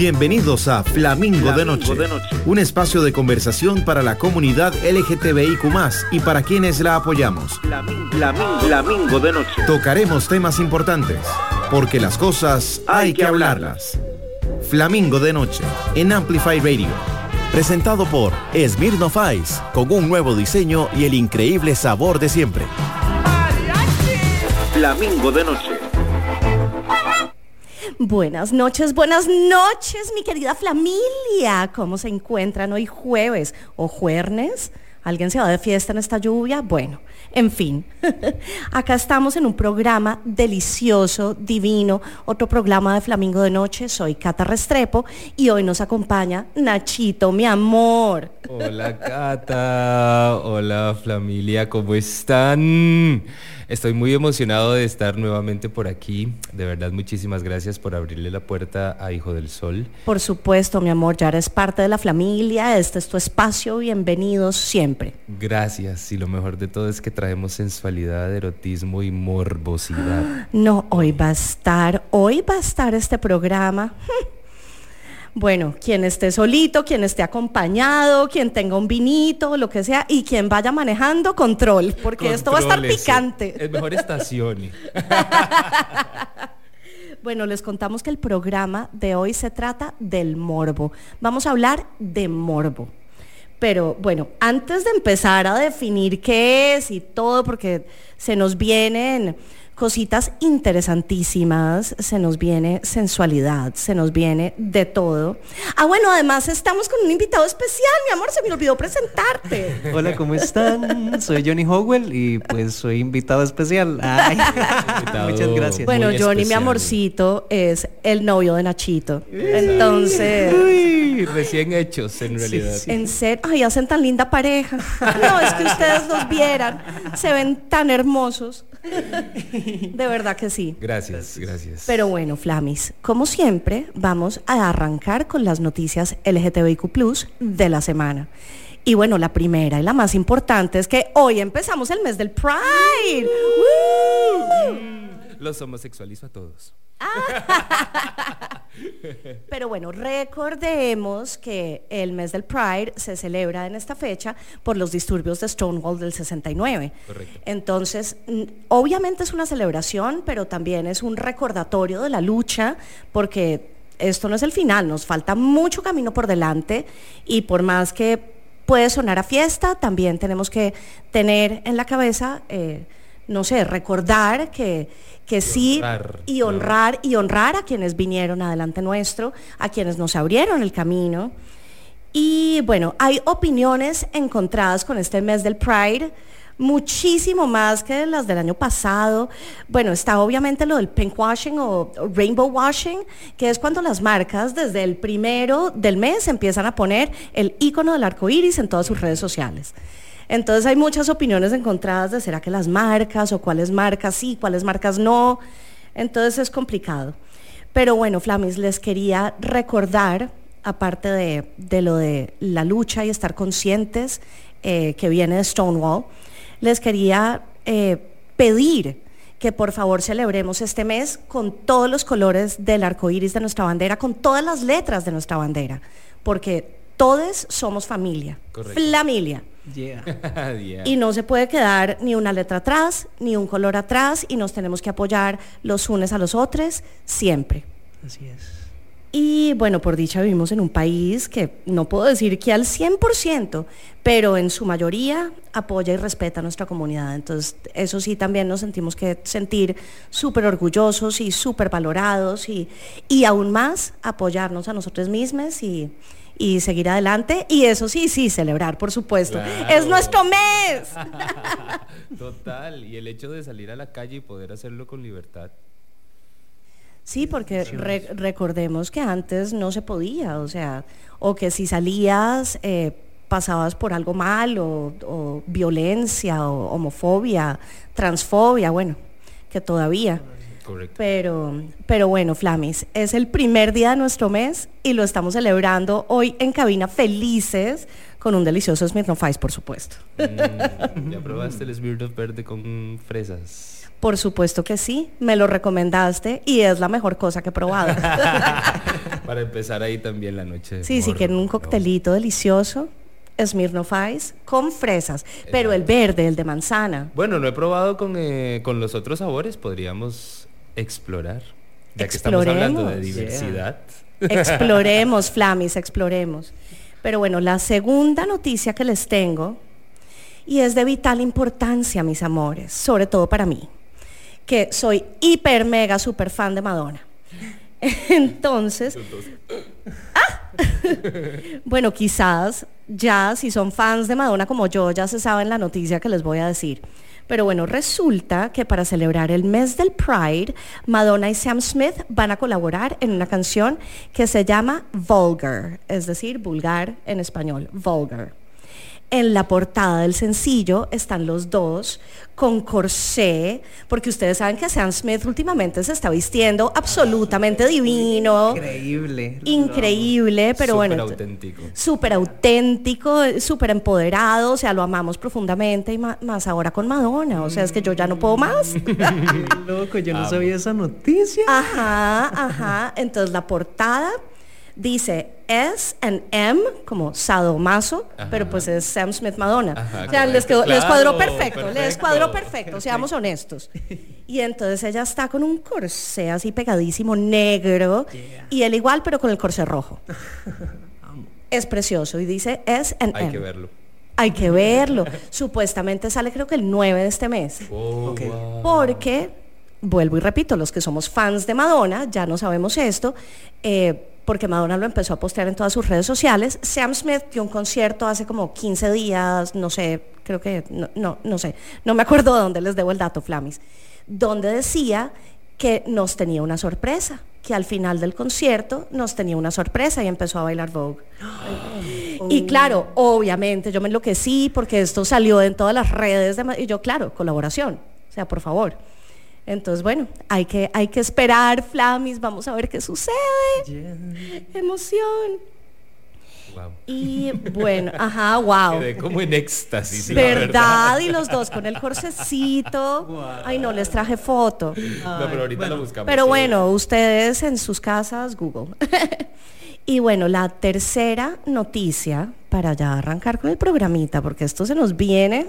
Bienvenidos a Flamingo, de, Noche, un espacio de conversación para la comunidad LGTBIQ y para quienes la apoyamos. Flamingo, de Noche. Tocaremos temas importantes, porque las cosas hay, que hablarlas. Flamingo de Noche, en Amplify Radio. Presentado por Smirnoff Ice, con un nuevo diseño y el increíble sabor de siempre. Flamingo de Noche. Buenas noches, buenas noches, mi querida familia. ¿Cómo se encuentran hoy jueves o jueves? ¿Alguien se va de fiesta en esta lluvia? Bueno, en fin, acá estamos en un programa delicioso, divino, otro programa de Flamingo de Noche. Soy Cata Restrepo y hoy nos acompaña Nachito, mi amor. Hola Cata, hola familia, ¿cómo están? Estoy muy emocionado de estar nuevamente por aquí. De verdad, muchísimas gracias por abrirle la puerta a Hijo del Sol. Por supuesto, mi amor, ya eres parte de la familia, este es tu espacio, bienvenidos siempre. Gracias, y lo mejor de todo es que traemos sensualidad, erotismo y morbosidad. No, hoy va a estar, hoy va a estar este programa. Bueno, quien esté solito, quien esté acompañado, quien tenga un vinito, lo que sea, y quien vaya manejando, control, porque esto va a estar picante. Es mejor estación. Bueno, les contamos que el programa de hoy se trata del morbo. Vamos a hablar de morbo. Pero bueno, antes de empezar a definir qué es y todo, porque se nos vienen cositas interesantísimas, se nos viene sensualidad, se nos viene de todo. Ah, bueno, además estamos con un invitado especial, mi amor, se me olvidó presentarte. Hola, ¿cómo están? Soy Johnny Howell y pues soy invitado especial. muchas gracias. Bueno, Johnny, mi amorcito, es el novio de Nachito. Entonces... Uy, recién hechos, en realidad. En serio, ay, hacen tan linda pareja. No, es que ustedes los vieran, se ven tan hermosos. De verdad que sí. Gracias, gracias. Pero bueno, Flamis, como siempre, vamos a arrancar con las noticias LGTBIQ de la semana. Y bueno, la primera y la más importante es que hoy empezamos el mes del Pride. Los homosexualizo a todos. Pero bueno, recordemos que el mes del Pride se celebra en esta fecha por los disturbios de Stonewall del 69. Correcto. Entonces, obviamente es una celebración, pero también es un recordatorio de la lucha, porque esto no es el final, nos falta mucho camino por delante y por más que puede sonar a fiesta, también tenemos que tener en la cabeza... Eh, no sé, recordar que, que sí y honrar y honrar a quienes vinieron adelante nuestro, a quienes nos abrieron el camino. Y bueno, hay opiniones encontradas con este mes del Pride, muchísimo más que las del año pasado. Bueno, está obviamente lo del pink washing o rainbow washing, que es cuando las marcas desde el primero del mes empiezan a poner el icono del arco iris en todas sus redes sociales. Entonces hay muchas opiniones encontradas de será que las marcas o cuáles marcas sí, cuáles marcas no. Entonces es complicado. Pero bueno, Flamis, les quería recordar, aparte de, lo de la lucha y estar conscientes eh, que viene de Stonewall, les quería eh, pedir que por favor celebremos este mes con todos los colores del arco iris de nuestra bandera, con todas las letras de nuestra bandera, porque todos somos familia, Y no se puede quedar ni una letra atrás, ni un color atrás, y nos tenemos que apoyar los unos a los otros siempre. Así es. Y bueno, por dicha vivimos en un país que no puedo decir que al 100%, pero en su mayoría apoya y respeta a nuestra comunidad. Entonces, eso sí también nos sentimos que sentir súper orgullosos y súper valorados y, y aún más apoyarnos a nosotros mismos y, y seguir adelante. Y eso sí, sí, celebrar, por supuesto. Es nuestro mes. Total, y el hecho de salir a la calle y poder hacerlo con libertad. Sí, porque recordemos que antes no se podía, o sea, o que si salías eh, pasabas por algo mal, o violencia, o homofobia, transfobia, bueno, que todavía. Pero, pero bueno, Flamis, es el primer día de nuestro mes y lo estamos celebrando hoy en cabina felices con un delicioso Smirnoff Ice, por supuesto. Mm, ¿Ya probaste el Smirnoff verde con fresas? Por supuesto que sí, me lo recomendaste y es la mejor cosa que he probado. Para empezar ahí también la noche. Sí, sí, quieren un coctelito delicioso, Smirnoff Ice, con fresas, pero el verde, el de manzana. Bueno, no he probado con, eh, con los otros sabores, podríamos explorar. Ya que estamos hablando de diversidad. Exploremos, Flamis, exploremos. Pero bueno, la segunda noticia que les tengo, y es de vital importancia, mis amores, sobre todo para mí, que soy hiper, mega, super fan de Madonna. Entonces, ¡ah! bueno, quizás ya si son fans de Madonna como yo, ya se saben la noticia que les voy a decir. Pero bueno, resulta que para celebrar el mes del Pride, Madonna y Sam Smith van a colaborar en una canción que se llama Vulgar, es decir, vulgar en español, Vulgar. En la portada del sencillo están los dos con corsé, porque ustedes saben que Sam Smith últimamente se está vistiendo absolutamente divino. Increíble. Increíble, pero bueno. Súper auténtico. Súper auténtico, súper empoderado, o sea, lo amamos profundamente y más ahora con Madonna, o sea, es que yo ya no puedo más. loco, yo no sabía esa noticia. Ajá, ajá. Entonces la portada dice S and M como sadomaso, pero pues es Sam Smith Madonna. o sea, les, quedó, les cuadró perfecto, les cuadró perfecto, seamos honestos. Y entonces ella está con un corsé así pegadísimo, negro, y él igual, pero con el corsé rojo. es precioso y dice S and M. Hay que verlo. Hay que verlo. Supuestamente sale creo que el 9 de este mes. Oh, wow. Porque, vuelvo y repito, los que somos fans de Madonna, ya no sabemos esto, eh, porque Madonna lo empezó a postear en todas sus redes sociales. Sam Smith dio un concierto hace como 15 días, no sé, creo que, no, no, no sé, no me acuerdo de dónde les debo el dato, Flamis, donde decía que nos tenía una sorpresa, que al final del concierto nos tenía una sorpresa y empezó a bailar Vogue. Y claro, obviamente yo me enloquecí porque esto salió en todas las redes de y yo, claro, colaboración. O sea, por favor. Entonces, bueno, hay que, hay que esperar, Flamis, vamos a ver qué sucede. Emoción. Wow. Y bueno, ajá, wow. Quedé como en éxtasis. la ¿Verdad? Y los dos con el corsecito. Ay, no, les traje foto. No, pero ahorita lo buscamos. Pero sí. bueno, ustedes en sus casas, Google. y bueno, la tercera noticia, para ya arrancar con el programita, porque esto se nos viene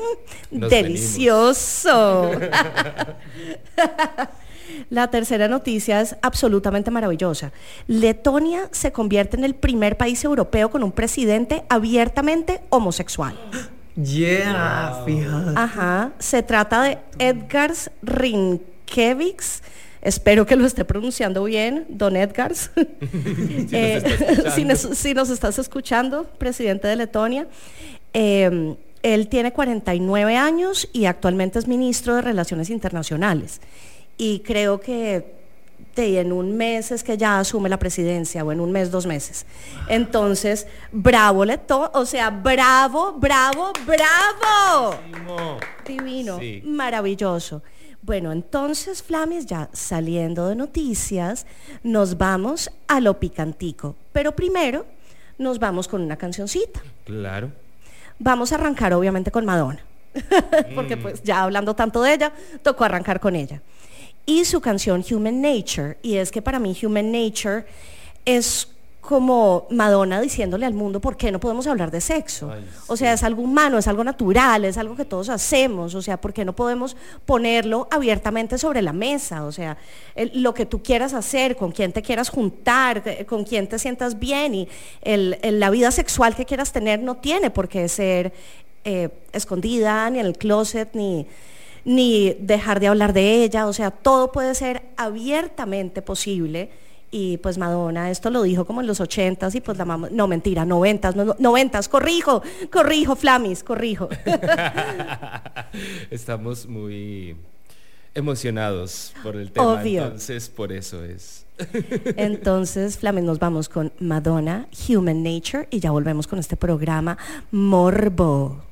mm, Nos delicioso. La tercera noticia es absolutamente maravillosa. Letonia se convierte en el primer país europeo con un presidente abiertamente homosexual. Yeah, fíjate. Ajá, se trata de Edgars Rinkevics. Espero que lo esté pronunciando bien, don Edgars. Eh, si, nos, si nos estás escuchando, presidente de Letonia. Eh, él tiene 49 años y actualmente es ministro de Relaciones Internacionales. Y creo que de- en un mes es que ya asume la presidencia, o en un mes, dos meses. Entonces, bravo Leto, o sea, bravo, bravo, bravo. Divino, Sí. maravilloso. Bueno, entonces, Flamis, ya saliendo de noticias, nos vamos a lo picantico. Pero primero nos vamos con una cancioncita. Claro. Vamos a arrancar obviamente con Madonna, porque pues ya hablando tanto de ella, tocó arrancar con ella. Y su canción Human Nature, y es que para mí Human Nature es como Madonna diciéndole al mundo por qué no podemos hablar de sexo. Ay, O sea, es algo humano, es algo natural, es algo que todos hacemos. O sea, ¿por qué no podemos ponerlo abiertamente sobre la mesa? O sea, el- lo que tú quieras hacer, con quién te quieras juntar, eh, con quién te sientas bien y el- el- la vida sexual que quieras tener no tiene por qué ser eh, escondida, ni en el closet, ni, ni dejar de hablar de ella. O sea, todo puede ser abiertamente posible. Y pues Madonna esto lo dijo como en los ochentas y pues la mamá, no mentira, noventas, no, no, noventas, corrijo, corrijo, Flamis, corrijo. Estamos muy emocionados por el tema, Obvio. entonces por eso es. Entonces, Flamis, nos vamos con Madonna, Human Nature y ya volvemos con este programa Morbo.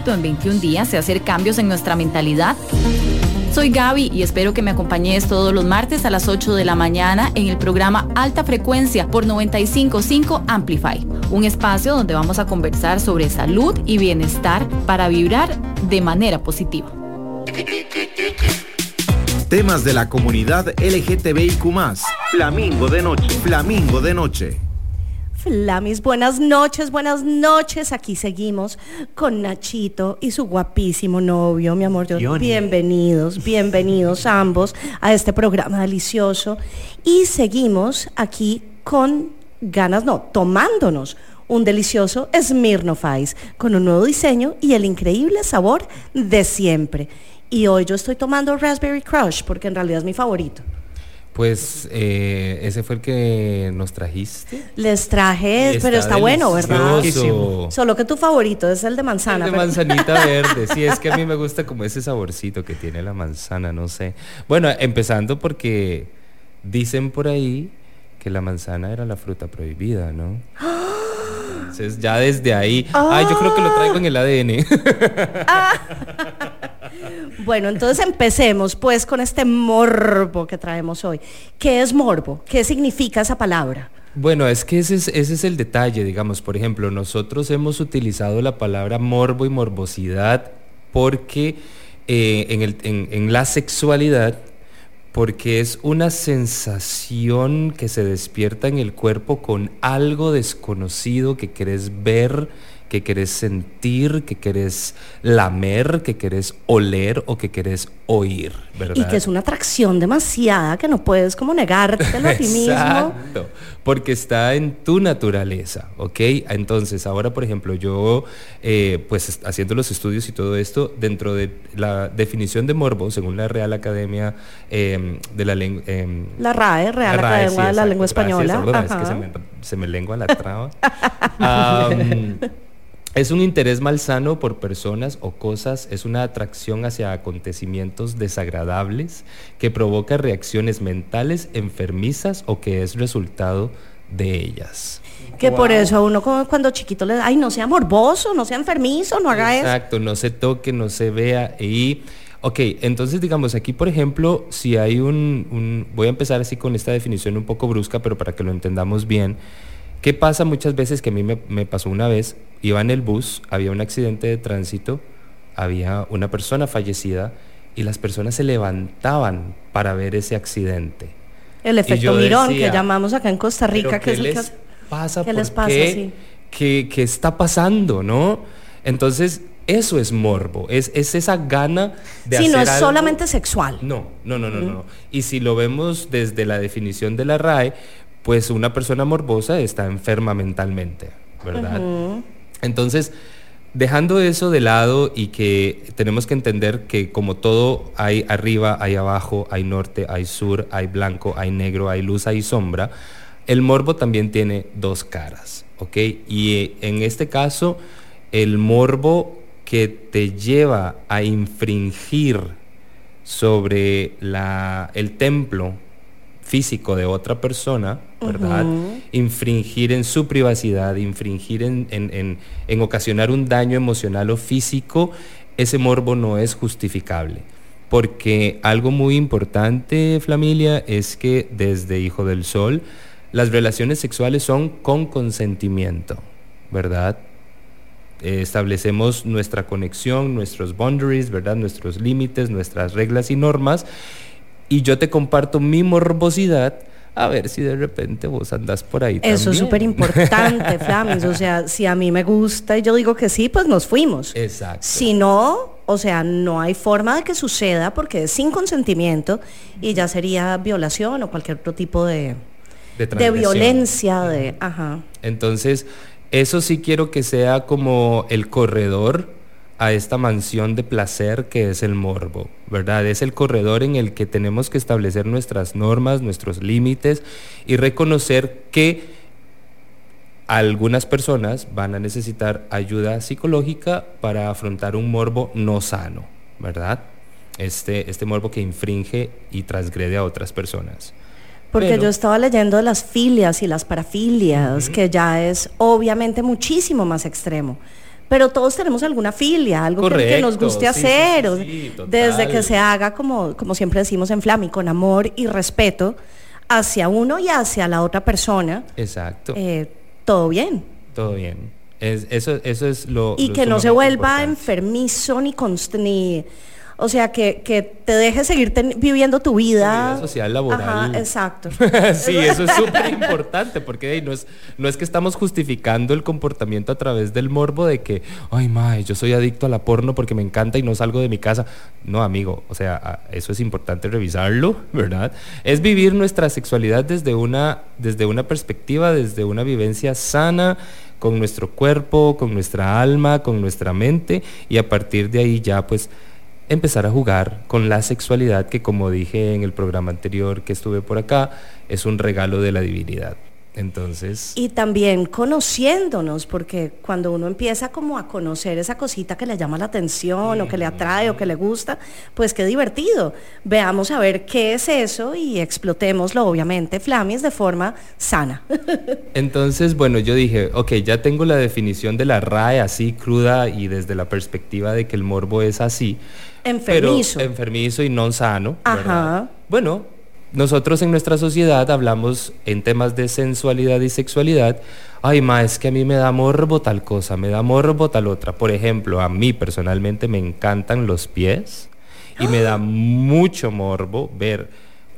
Hábito en 21 días y hacer cambios en nuestra mentalidad? Soy Gaby y espero que me acompañes todos los martes a las 8 de la mañana en el programa Alta Frecuencia por 955 Amplify, un espacio donde vamos a conversar sobre salud y bienestar para vibrar de manera positiva. Temas de la comunidad LGTBIQ. Flamingo de noche. Flamingo de Noche. Flamis, buenas noches, buenas noches. Aquí seguimos con Nachito y su guapísimo novio, mi amor. Johnny. Bienvenidos, bienvenidos ambos a este programa delicioso. Y seguimos aquí con ganas, no, tomándonos un delicioso Smirnoff Ice con un nuevo diseño y el increíble sabor de siempre. Y hoy yo estoy tomando Raspberry Crush porque en realidad es mi favorito. Pues eh, ese fue el que nos trajiste. Les traje, pero está bueno, ¿verdad? Solo que tu favorito es el de manzana. El de pero- manzanita verde, sí, es que a mí me gusta como ese saborcito que tiene la manzana, no sé. Bueno, empezando porque dicen por ahí que la manzana era la fruta prohibida, ¿no? Entonces ya desde ahí, ay, yo creo que lo traigo en el ADN. Bueno, entonces empecemos pues con este morbo que traemos hoy. ¿Qué es morbo? ¿Qué significa esa palabra? Bueno, es que ese es, ese es el detalle, digamos, por ejemplo, nosotros hemos utilizado la palabra morbo y morbosidad porque eh, en, el- en- en la sexualidad, porque es una sensación que se despierta en el cuerpo con algo desconocido que querés ver, que querés sentir, que querés lamer, que querés oler o que querés oír, ¿verdad? Y que es una atracción demasiada que no puedes como negártelo a ti mismo. Exacto, porque está en tu naturaleza, ¿ok? Entonces, ahora, por ejemplo, yo, eh, pues haciendo los estudios y todo esto, dentro de la definición de morbo, según la Real Academia eh, de la Lengua... La RAE, Real Academia de la Lengua Española. es que Ajá. se me, se me lengua la traba. es un interés malsano por personas o cosas, es una atracción hacia acontecimientos desagradables que provoca reacciones mentales enfermizas o que es resultado de ellas. Que por eso a uno como cuando chiquito le ay, no sea morboso, no sea enfermizo, no haga eso. Exacto, no se toque, no se vea y... Ok, entonces digamos aquí, por ejemplo, si hay un, un- Voy a empezar así con esta definición un poco brusca, pero para que lo entendamos bien. ¿Qué pasa muchas veces que a mí me, me pasó una vez? Iba en el bus, había un accidente de tránsito, había una persona fallecida y las personas se levantaban para ver ese accidente. El efecto mirón que llamamos acá en Costa Rica, ¿Pero que es el que pasa? ¿Qué les ¿Por pasa? qué? Sí. ¿Qué, qué está pasando, no? Entonces, eso es morbo, es, es esa gana de Sí, hacer no es algo- solamente sexual. No, no, no, no, no. Y si lo vemos desde la definición de la RAE, pues una persona morbosa está enferma mentalmente, ¿verdad? Entonces, dejando eso de lado y que tenemos que entender que como todo hay arriba, hay abajo, hay norte, hay sur, hay blanco, hay negro, hay luz, hay sombra, el morbo también tiene dos caras, ¿ok? Y eh, en este caso, el morbo que te lleva a infringir sobre la, el templo físico de otra persona, ¿verdad? Infringir en su privacidad, infringir en, en- en- en ocasionar un daño emocional o físico, ese morbo no es justificable. Porque algo muy importante, familia, es que desde Hijo del Sol, las relaciones sexuales son con consentimiento, ¿verdad? eh, establecemos nuestra conexión, nuestros boundaries, ¿verdad? Nuestros límites, nuestras reglas y normas. Y yo te comparto mi morbosidad a ver si de repente vos andás por ahí. Eso es súper importante, Flamis. O sea, si a mí me gusta y yo digo que sí, pues nos fuimos. Exacto. Si no, o sea, no hay forma de que suceda porque es sin consentimiento y ya sería violación o cualquier otro tipo de, De de violencia, de, ajá. Entonces, eso sí quiero que sea como el corredor a esta mansión de placer que es el morbo, ¿verdad? Es el corredor en el que tenemos que establecer nuestras normas, nuestros límites y reconocer que algunas personas van a necesitar ayuda psicológica para afrontar un morbo no sano, ¿verdad? Este, este morbo que infringe y transgrede a otras personas. Porque Pero- yo estaba leyendo las filias y las parafilias, que ya es obviamente muchísimo más extremo. Pero todos tenemos alguna filia, algo que- que, nos guste sí, hacer. sí, sí, desde que se haga, como, como siempre decimos en Flami, con amor y respeto hacia uno y hacia la otra persona, Exacto. eh, todo bien. Todo bien. Es- eso, eso es lo... Y lo que no se vuelva importante. enfermizo ni, const ni o sea, que, que te deje seguir viviendo tu vida. vida social, laboral. Ajá, exacto. sí, eso es súper importante porque hey, no, es, no es que estamos justificando el comportamiento a través del morbo de que, ay, mae, yo soy adicto a la porno porque me encanta y no salgo de mi casa. No, amigo, o sea, eso es importante revisarlo, ¿verdad? Es vivir nuestra sexualidad desde una, desde una perspectiva, desde una vivencia sana con nuestro cuerpo, con nuestra alma, con nuestra mente y a partir de ahí ya pues empezar a jugar con la sexualidad que como dije en el programa anterior que estuve por acá, es un regalo de la divinidad. Entonces, Y también conociéndonos, porque cuando uno empieza como a conocer esa cosita que le llama la atención o que le atrae o que le gusta, pues qué divertido. Veamos a ver qué es eso y explotémoslo, obviamente, Flamis, de forma sana. entonces, bueno, yo dije, ok, ya tengo la definición de la RAE así cruda y desde la perspectiva de que el morbo es así. Enfermizo. Pero enfermizo y no sano. Ajá. Bueno, nosotros en nuestra sociedad hablamos en temas de sensualidad y sexualidad. Ay, ma, es que a mí me da morbo tal cosa, me da morbo tal otra. Por ejemplo, a mí personalmente me encantan los pies y me da mucho morbo ver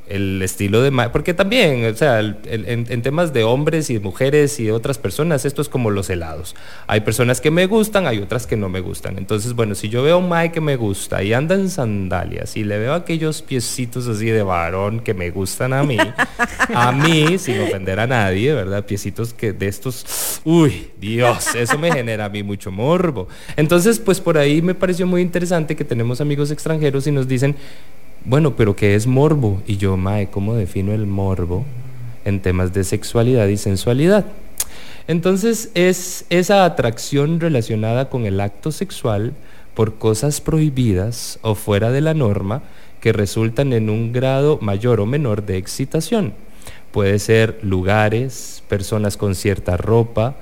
el estilo de... Porque también, o sea, el- el- en, en temas de hombres y mujeres y otras personas, esto es como los helados. Hay personas que me gustan, hay otras que no me gustan. Entonces, bueno, si yo veo a un mae que me gusta y anda en sandalias y le veo aquellos piecitos así de varón que me gustan a mí, a mí, sin ofender a nadie, ¿verdad? Piecitos que de estos, uy, Dios, eso me genera a mí mucho morbo. Entonces, pues por ahí me pareció muy interesante que tenemos amigos extranjeros y nos dicen, bueno, pero ¿qué es morbo? Y yo, Mae, ¿cómo defino el morbo en temas de sexualidad y sensualidad? Entonces es esa atracción relacionada con el acto sexual por cosas prohibidas o fuera de la norma que resultan en un grado mayor o menor de excitación. Puede ser lugares, personas con cierta ropa,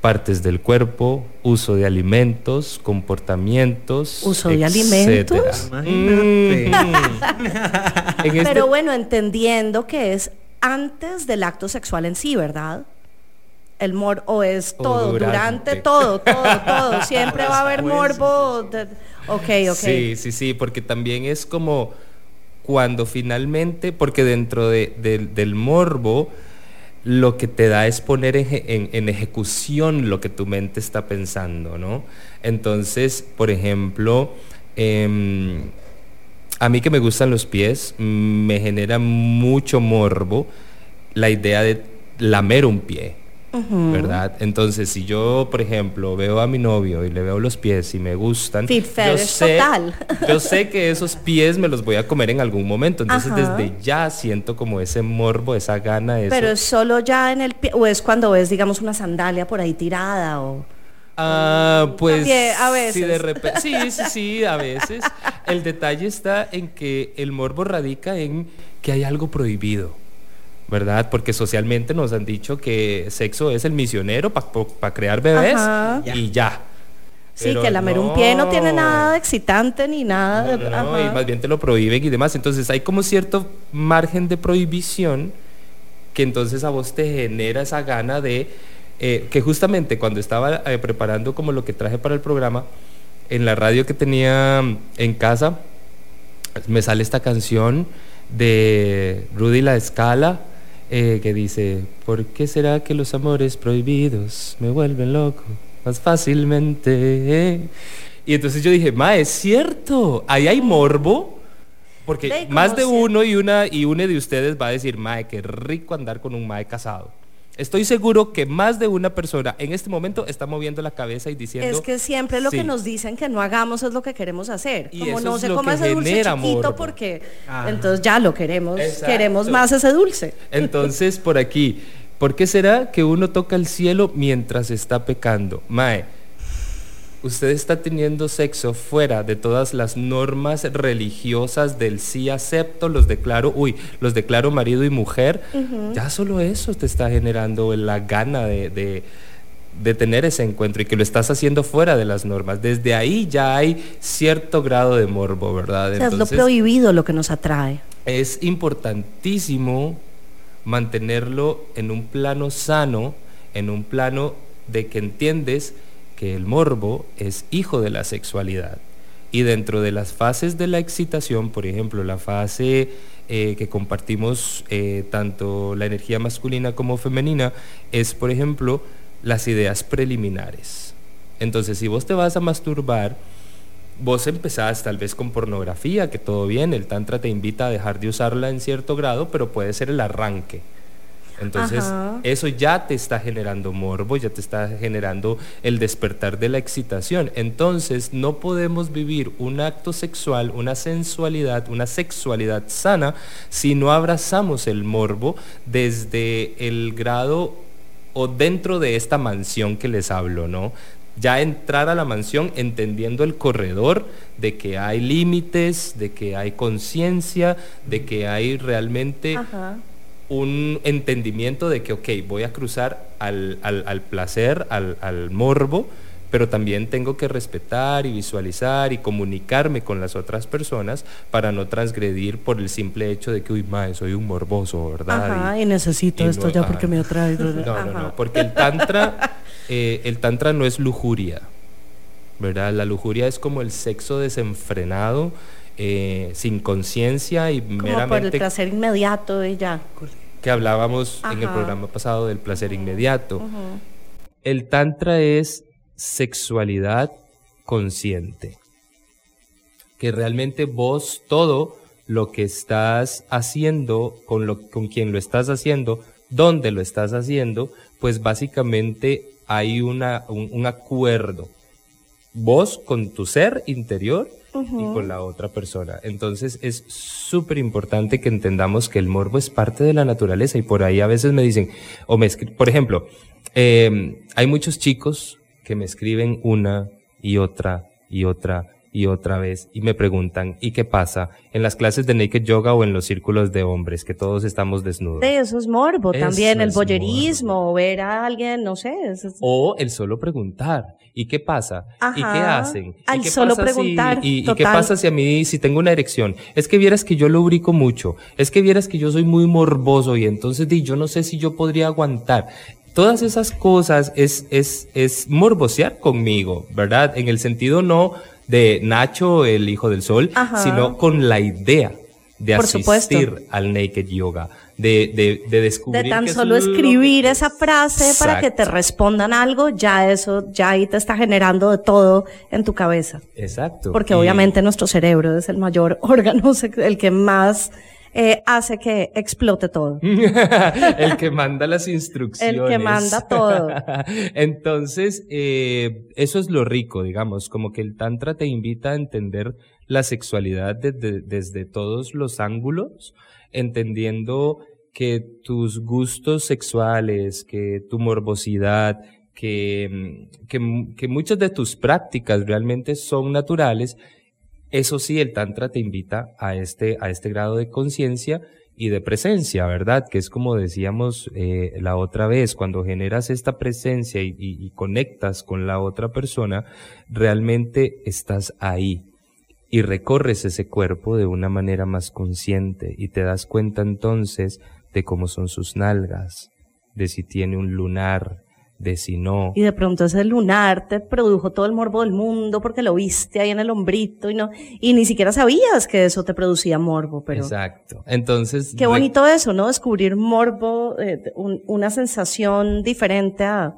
partes del cuerpo, uso de alimentos, comportamientos. ¿Uso de etcétera. alimentos? Imagínate. Mm. Pero bueno, entendiendo que es antes del acto sexual en sí, ¿verdad? El mor o es todo, durante, durante. todo, todo, todo. Siempre va a haber morbo. de- ok, ok. Sí, sí, sí, porque también es como cuando finalmente, porque dentro de- del- del morbo, lo que te da es poner en, eje- en- en ejecución lo que tu mente está pensando, ¿no? Entonces, por ejemplo, em, a mí que me gustan los pies, me genera mucho morbo la idea de lamer un pie. ¿Verdad? Entonces, si yo, por ejemplo, veo a mi novio y le veo los pies y me gustan, yo sé, total. yo sé que esos pies me los voy a comer en algún momento. Entonces, Ajá. desde ya siento como ese morbo, esa gana, eso. Pero es solo ya en el pie, o es cuando ves, digamos, una sandalia por ahí tirada, o... Ah, pues También, a sí, de veces. repente, sí, sí, sí, a veces. El detalle está en que el morbo radica en que hay algo prohibido, ¿verdad? Porque socialmente nos han dicho que sexo es el misionero para crear bebés Ajá. y ya. Sí, Pero que lamer un pie no tiene nada de excitante ni nada. No, de- no, no, y más bien te lo prohíben y demás. Entonces hay como cierto margen de prohibición que entonces a vos te genera esa gana de eh, que justamente cuando estaba eh, preparando como lo que traje para el programa, en la radio que tenía mm, en casa, me sale esta canción de Rudy La Escala eh, que dice, ¿por qué será que los amores prohibidos me vuelven loco más fácilmente? Y entonces yo dije, ma, es cierto, ahí hay morbo. Porque más de uno y una y une de ustedes va a decir, mae, qué rico andar con un mae casado. Estoy seguro que más de una persona en este momento está moviendo la cabeza y diciendo. Es que siempre lo "Sí". que nos dicen que no hagamos es lo que queremos hacer. Y Como no se coma ese dulce chiquito porque Ajá. entonces ya lo queremos, Exacto. queremos más ese dulce. Entonces, por aquí, ¿por qué será que uno toca el cielo mientras está pecando? Mae, usted está teniendo sexo fuera de todas las normas religiosas del sí acepto, los declaro, uy, los declaro marido y mujer. Ya solo eso te está generando la gana de, de- de tener ese encuentro y que lo estás haciendo fuera de las normas. Desde ahí ya hay cierto grado de morbo, ¿verdad? O sea, es lo Entonces, prohibido lo que nos atrae. es importantísimo mantenerlo en un plano sano, en un plano de que entiendes que el morbo es hijo de la sexualidad. Y dentro de las fases de la excitación, por ejemplo, la fase eh, que compartimos eh, tanto la energía masculina como femenina, es, por ejemplo, las ideas preliminares. Entonces, si vos te vas a masturbar, vos empezás tal vez con pornografía, que todo bien, el tantra te invita a dejar de usarla en cierto grado, pero puede ser el arranque. Entonces, Ajá. eso ya te está generando morbo, ya te está generando el despertar de la excitación. Entonces, no podemos vivir un acto sexual, una sensualidad, una sexualidad sana si no abrazamos el morbo desde el grado o dentro de esta mansión que les hablo, ¿no? Ya entrar a la mansión entendiendo el corredor de que hay límites, de que hay conciencia, de que hay realmente Ajá. Un entendimiento de que, ok, voy a cruzar al, al- al placer, al, al morbo, pero también tengo que respetar y visualizar y comunicarme con las otras personas para no transgredir por el simple hecho de que, uy, mae, soy un morboso, ¿verdad? Ajá, Y- y necesito y esto no- ya ajá. porque me atrae. no, no, no, porque el tantra, eh, el tantra no es lujuria, ¿verdad? La lujuria es como el sexo desenfrenado, eh, sin conciencia y Como por el meramente placer inmediato y ya. Que hablábamos en el programa pasado del placer inmediato. El tantra es sexualidad consciente. Que realmente vos todo lo que estás haciendo, con, lo, con quien lo estás haciendo, dónde lo estás haciendo, pues básicamente hay una, un, un acuerdo. Vos con tu ser interior y con la otra persona. Entonces es súper importante que entendamos que el morbo es parte de la naturaleza y por ahí a veces me dicen, o me por ejemplo, eh, hay muchos chicos que me escriben una y otra y otra y otra vez y me preguntan, ¿y qué pasa en las clases de naked yoga o en los círculos de hombres que todos estamos desnudos? De eso es morbo Eso también, el boyerismo, o ver a alguien, no sé. es- O el solo preguntar. ¿Y qué pasa? ¿Y qué Ajá. hacen? ¿Y Al qué solo pasa si- preguntar, y, y qué total. pasa si a mí, si tengo una erección? Es que vieras que yo lubrico mucho. Es que vieras que yo soy muy morboso y entonces di, yo no sé si yo podría aguantar. Todas esas cosas es, es, es morbosear conmigo, ¿verdad? En el sentido no de Nacho, el hijo del sol, Ajá. sino con la idea de Por supuesto. asistir al naked yoga, de, de, de descubrir de tan es solo que- escribir esa frase para que te respondan algo, ya eso, ya ahí te está generando de todo en tu cabeza. Exacto. Porque Y- obviamente nuestro cerebro es el mayor órgano, el que más eh, hace que explote todo. el que manda las instrucciones. El que manda todo. Entonces, eh, eso es lo rico, digamos, como que el Tantra te invita a entender la sexualidad desde, desde todos los ángulos, entendiendo que tus gustos sexuales, que tu morbosidad, que, mm, que, que muchas de tus prácticas realmente son naturales, eso sí, el Tantra te invita a este, a este grado de conciencia y de presencia, ¿verdad? Que es como decíamos eh, la otra vez, cuando generas esta presencia y, conectas con la otra persona, realmente estás ahí y recorres ese cuerpo de una manera más consciente y te das cuenta entonces de cómo son sus nalgas, de si tiene un lunar, de si no. Y de pronto ese lunar te produjo todo el morbo del mundo porque lo viste ahí en el hombrito y no, y ni siquiera sabías que eso te producía morbo, pero Exacto. Entonces. qué bonito eso, ¿no? Descubrir morbo, eh, un- una sensación diferente a,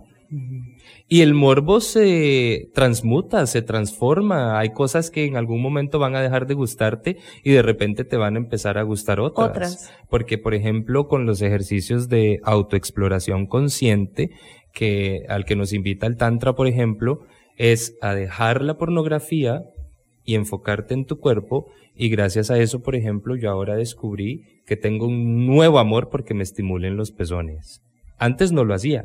Y el morbo se transmuta, se transforma. Hay cosas que en algún momento van a dejar de gustarte y de repente te van a empezar a gustar otras. Otras. Porque, por ejemplo, con los ejercicios de autoexploración consciente, que al que nos invita el Tantra, por ejemplo, es a dejar la pornografía y enfocarte en tu cuerpo. Y gracias a eso, por ejemplo, yo ahora descubrí que tengo un nuevo amor porque me estimulen los pezones. Antes no lo hacía.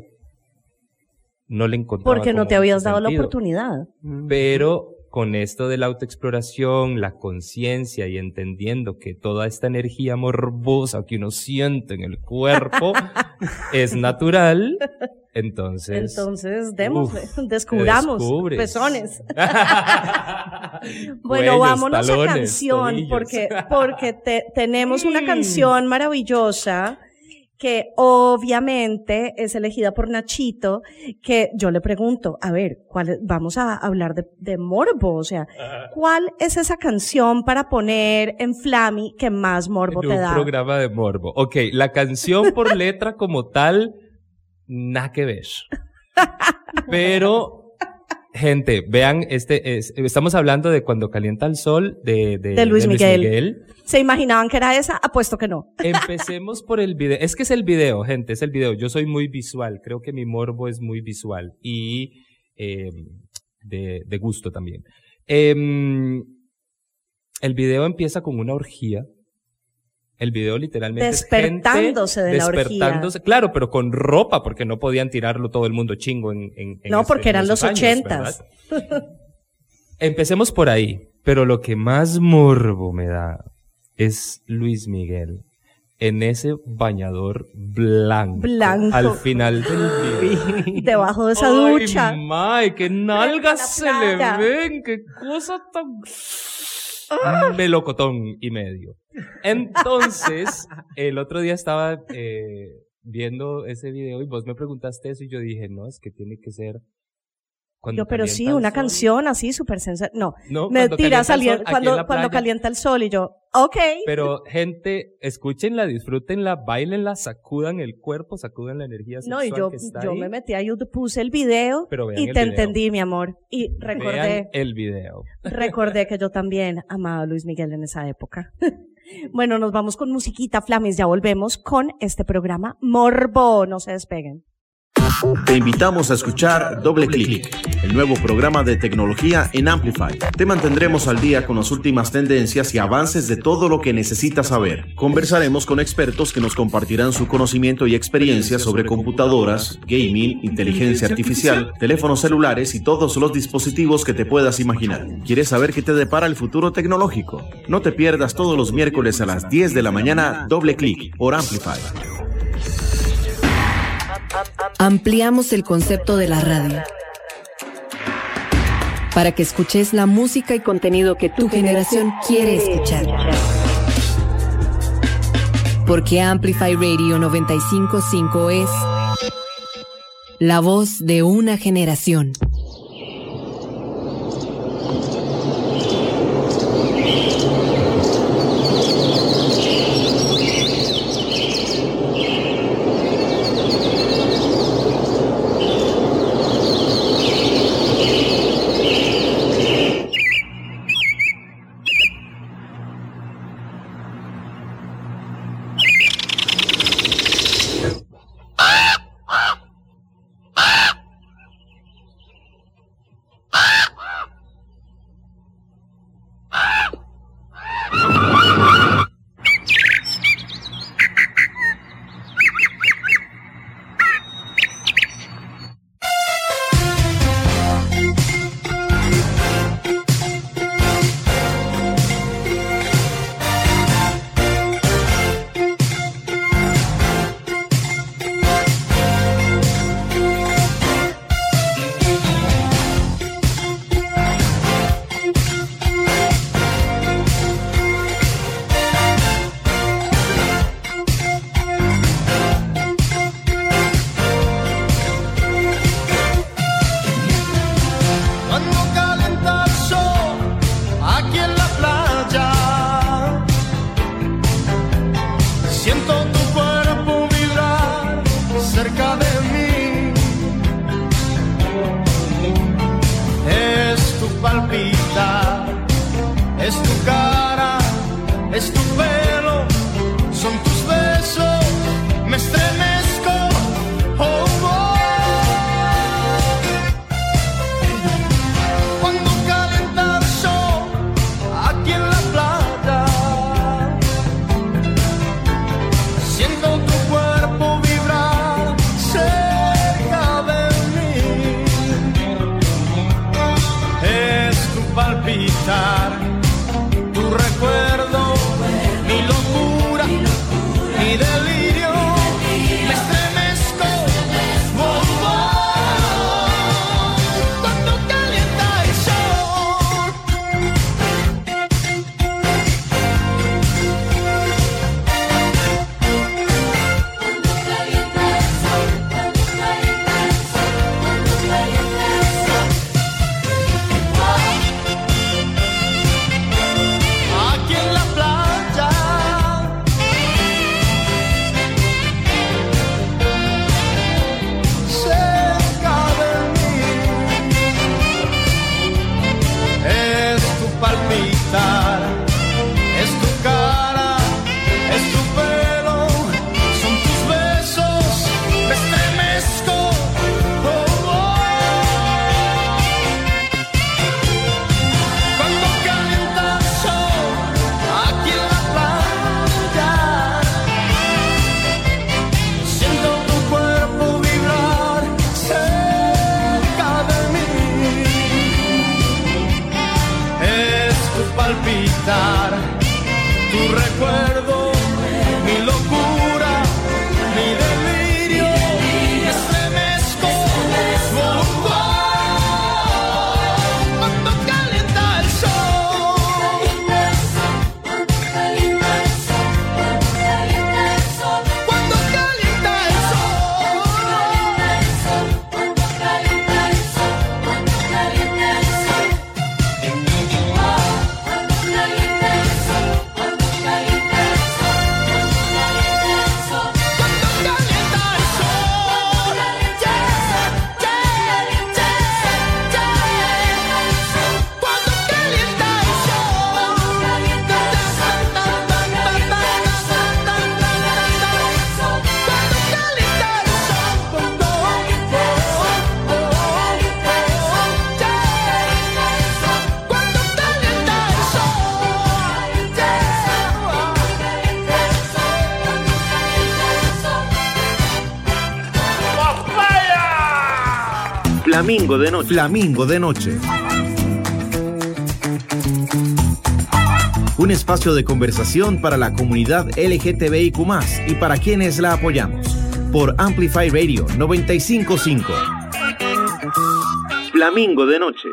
No le encontraba porque no te habías dado la oportunidad. Pero con esto de la autoexploración, la conciencia y entendiendo que toda esta energía morbosa que uno siente en el cuerpo es natural, entonces... Entonces, uf, descubramos descubres. pezones. Bueno, Cuellos, vámonos a talones, canción, tobillos. porque, porque te- tenemos una Mm. canción maravillosa que obviamente es elegida por Nachito, que yo le pregunto, a ver, ¿cuál es- vamos a hablar de, de morbo, o sea, ¿cuál es esa canción para poner en Flammy que más morbo en te un da? programa de morbo. Ok, la canción por letra como tal, nada que ver. Pero, gente, vean, este es, estamos hablando de Cuando calienta el sol de, de, De Luis Miguel. Miguel. ¿Se imaginaban que era esa? Apuesto que no. Empecemos por el video. Es que es el video, gente, es el video. Yo soy muy visual. Creo que mi morbo es muy visual y eh, de, de gusto también. Em, el video empieza con una orgía. El video literalmente es gente Despertándose de la orgía. despertándose, Claro, pero con ropa, porque no podían tirarlo todo el mundo chingo en, en- en No, ese- porque en eran los años, ochentas. Empecemos por ahí, pero lo que más morbo me da es Luis Miguel en ese bañador blanco. Blanco. Al final del video. Debajo de esa Ay, ducha. May, qué nalgas se le ven, qué cosa tan melocotón y medio. Entonces, el otro día estaba eh, viendo ese video y vos me preguntaste eso y yo dije, no, es que tiene que ser cuando Yo, pero sí, una sol. canción así súper sensacional. No, No, me cuando tira calienta el sol, cuando, calienta el sol y yo, ok. Pero, gente, escúchenla, disfrútenla, bailenla, sacudan el cuerpo, sacudan la energía No, sexual y yo, que está yo ahí. me metí a YouTube, puse el video Pero y el te video. entendí, mi amor. Y Vean recordé, el video. recordé que yo también amaba a Luis Miguel en esa época. bueno, nos vamos con musiquita, Flamis. Ya volvemos con este programa Morbo. No se despeguen. Te invitamos a escuchar Doble Clic, el nuevo programa de tecnología en Amplify. Te mantendremos al día con las últimas tendencias y avances de todo lo que necesitas saber. Conversaremos con expertos que nos compartirán su conocimiento y experiencia sobre computadoras, gaming, inteligencia artificial, teléfonos celulares y todos los dispositivos que te puedas imaginar. ¿Quieres saber qué te depara el futuro tecnológico? No te pierdas todos los miércoles a las 10 de la mañana Doble Clic por Amplify. Ampliamos el concepto de la radio para que escuches la música y contenido que tu generación quiere escuchar. Porque Amplify Radio 955 es la voz de una generación. Flamingo de noche. Flamingo de Noche. Un espacio de conversación para la comunidad LGTBIQ y para quienes la apoyamos. Por Amplify Radio 955. Flamingo de noche.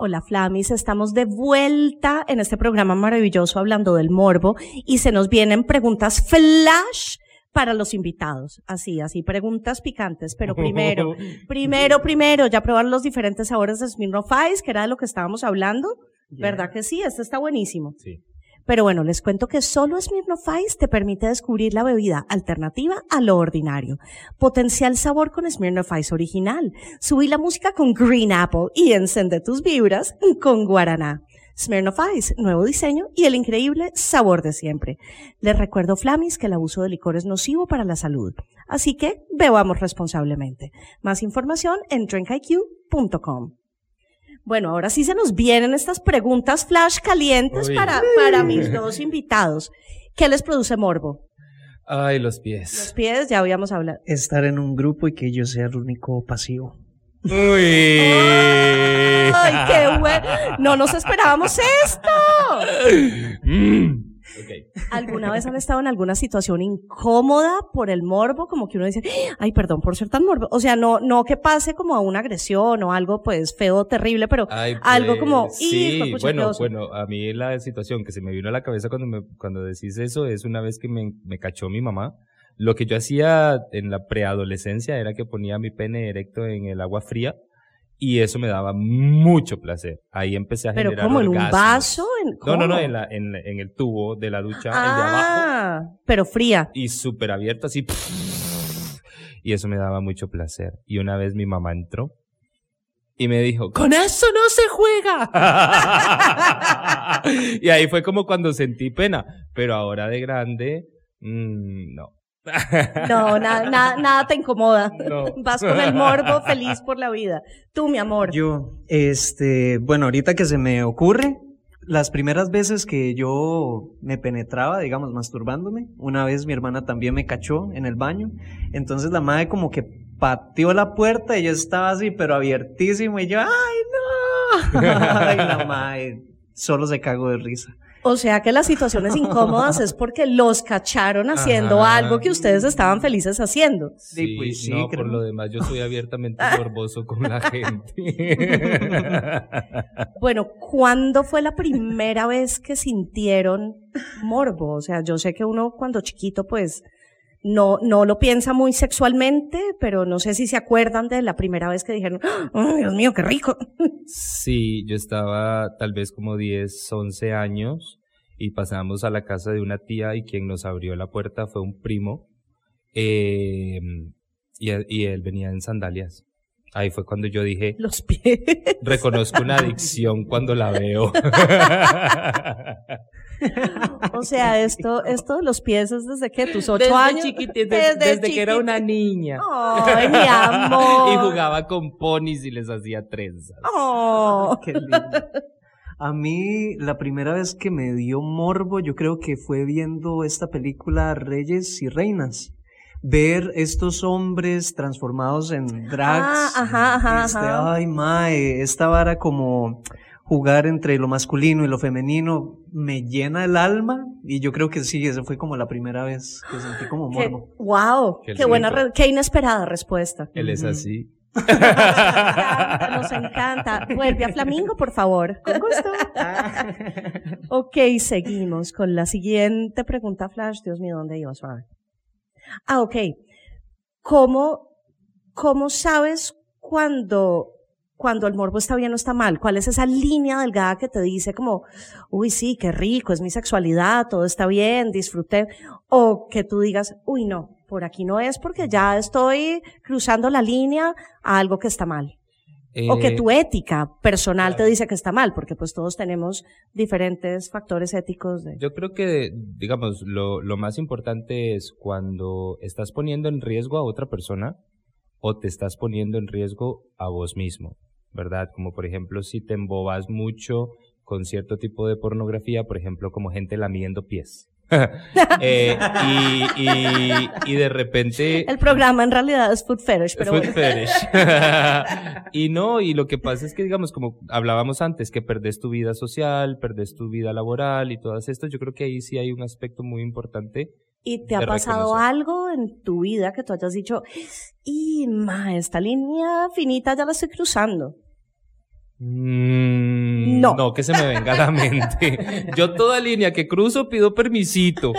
Hola Flamis, estamos de vuelta en este programa maravilloso hablando del morbo y se nos vienen preguntas flash para los invitados. Así, así, preguntas picantes, pero primero, primero, primero, ya probaron los diferentes sabores de Smirnoff Ice, que era de lo que estábamos hablando. ¿Verdad que sí? Este está buenísimo. Sí. Pero bueno, les cuento que solo Smirnoff Ice te permite descubrir la bebida alternativa a lo ordinario. Potencial sabor con Smirnoff Ice original. Subí la música con Green Apple y encende tus vibras con Guaraná. Smirnoff Ice, nuevo diseño y el increíble sabor de siempre. Les recuerdo, Flamis, que el abuso de licor es nocivo para la salud. Así que bebamos responsablemente. Más información en drinkiq.com. Bueno, ahora sí se nos vienen estas preguntas flash calientes Uy. para, para mis dos invitados. ¿Qué les produce morbo? Ay, los Los pies. pies, ya habíamos hablado. Estar en un grupo y que yo sea el único pasivo. Uy. ¡Ay, qué bueno! No nos esperábamos esto. Mm. ¿Alguna vez han estado en alguna situación incómoda por el morbo? Como que uno dice, ay, perdón por ser tan morbo. O sea, no, no que pase como a una agresión o algo pues feo, terrible, pero Ay, algo como, pues, sí, bueno, oso". bueno, a mí la situación que se me vino a la cabeza cuando me, cuando decís eso es una vez que me, me cachó mi mamá. Lo que yo hacía en la preadolescencia era que ponía mi pene erecto en el agua fría y eso me daba mucho placer. Ahí empecé a Pero generar como en un vaso, en, No, no, no, ¿cómo? en, la, en, en el tubo de la ducha, el de abajo, Ah, pero fría. y súper abierto así. Y eso me daba mucho placer. Y una vez mi mamá entró y me dijo, con eso no se juega. y ahí fue como cuando sentí pena, pero ahora de grande, mm, no. No, nada, nada, nada te incomoda. No. Vas con el morbo feliz por la vida. Tú, mi amor. Yo, este, bueno, ahorita que se me ocurre, las primeras veces que yo me penetraba, digamos, masturbándome, una vez mi hermana también me cachó en el baño, entonces la madre como que pateó la puerta y yo estaba así, pero abiertísimo, y yo, ¡ay, no! y la madre solo se cagó de risa. O sea que las situaciones incómodas es porque los cacharon haciendo Ajá. algo que ustedes estaban felices haciendo. Sí, pues sí, no, creo. por lo demás yo soy abiertamente morboso con la gente. Bueno, ¿cuándo fue la primera vez que sintieron morbo? O sea, yo sé que uno cuando chiquito pues no, no lo piensa muy sexualmente, pero no sé si se acuerdan de la primera vez que dijeron, ¡Oh, Dios mío, qué rico! Sí, yo estaba tal vez como 10, 11 años y pasamos a la casa de una tía y quien nos abrió la puerta fue un primo eh, y, y él venía en sandalias. Ahí fue cuando yo dije, Los pies. reconozco una adicción cuando la veo. O sea, esto, esto de los pies es desde que tus ocho Desde años. chiquiti- desde, desde que era una niña. Ay, mi amor. y jugaba con ponis y les hacía trenzas. Oh. Qué lindo. A mí, la primera vez que me dio morbo, yo creo que fue viendo esta película Reyes y Reinas. Ver estos hombres transformados en drags. Ah, ajá, ajá, Este, ajá. Ay, mae, esta vara como jugar entre lo masculino y lo femenino me llena el alma. Y yo creo que sí, esa fue como la primera vez que sentí como Qué, morbo. wow, Qué qué, buena, qué inesperada respuesta. Él es así. Nos encanta, nos encanta. Vuelve a Flamingo, por favor. Con gusto. Ok, seguimos con la siguiente pregunta, Flash. Dios mío, ¿dónde iba? Suave. Ah, ok. ¿Cómo, cómo sabes cuando, cuando el morbo está bien o está mal? ¿Cuál es esa línea delgada que te dice como, uy, sí, qué rico, es mi sexualidad, todo está bien, disfruté? O que tú digas, uy, no, por aquí no es porque ya estoy cruzando la línea a algo que está mal. O que Eh, tu ética personal te dice que está mal, porque pues todos tenemos diferentes factores éticos de... Yo creo que, digamos, lo, lo más importante es cuando estás poniendo en riesgo a otra persona o te estás poniendo en riesgo a vos mismo, ¿verdad? Como por ejemplo, si te embobas mucho con cierto tipo de pornografía, por ejemplo, como gente lamiendo pies. Eh, y, y, y de repente... El programa en realidad es Food Fetish, pero Food bueno. fetish. y no, y lo que pasa es que, digamos, como hablábamos antes, que perdés tu vida social, perdés tu vida laboral y todas estas, yo creo que ahí sí hay un aspecto muy importante. ¿Y te ha pasado reconocer. algo en tu vida que tú hayas dicho, y ma, esta línea finita ya la estoy cruzando? Mm, No. No, que se me venga a la mente. Yo toda línea que cruzo pido permisito.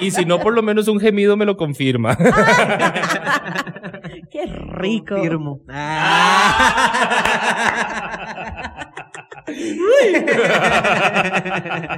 Y si no, por lo menos un gemido me lo confirma. ¡Qué rico! Confirmo.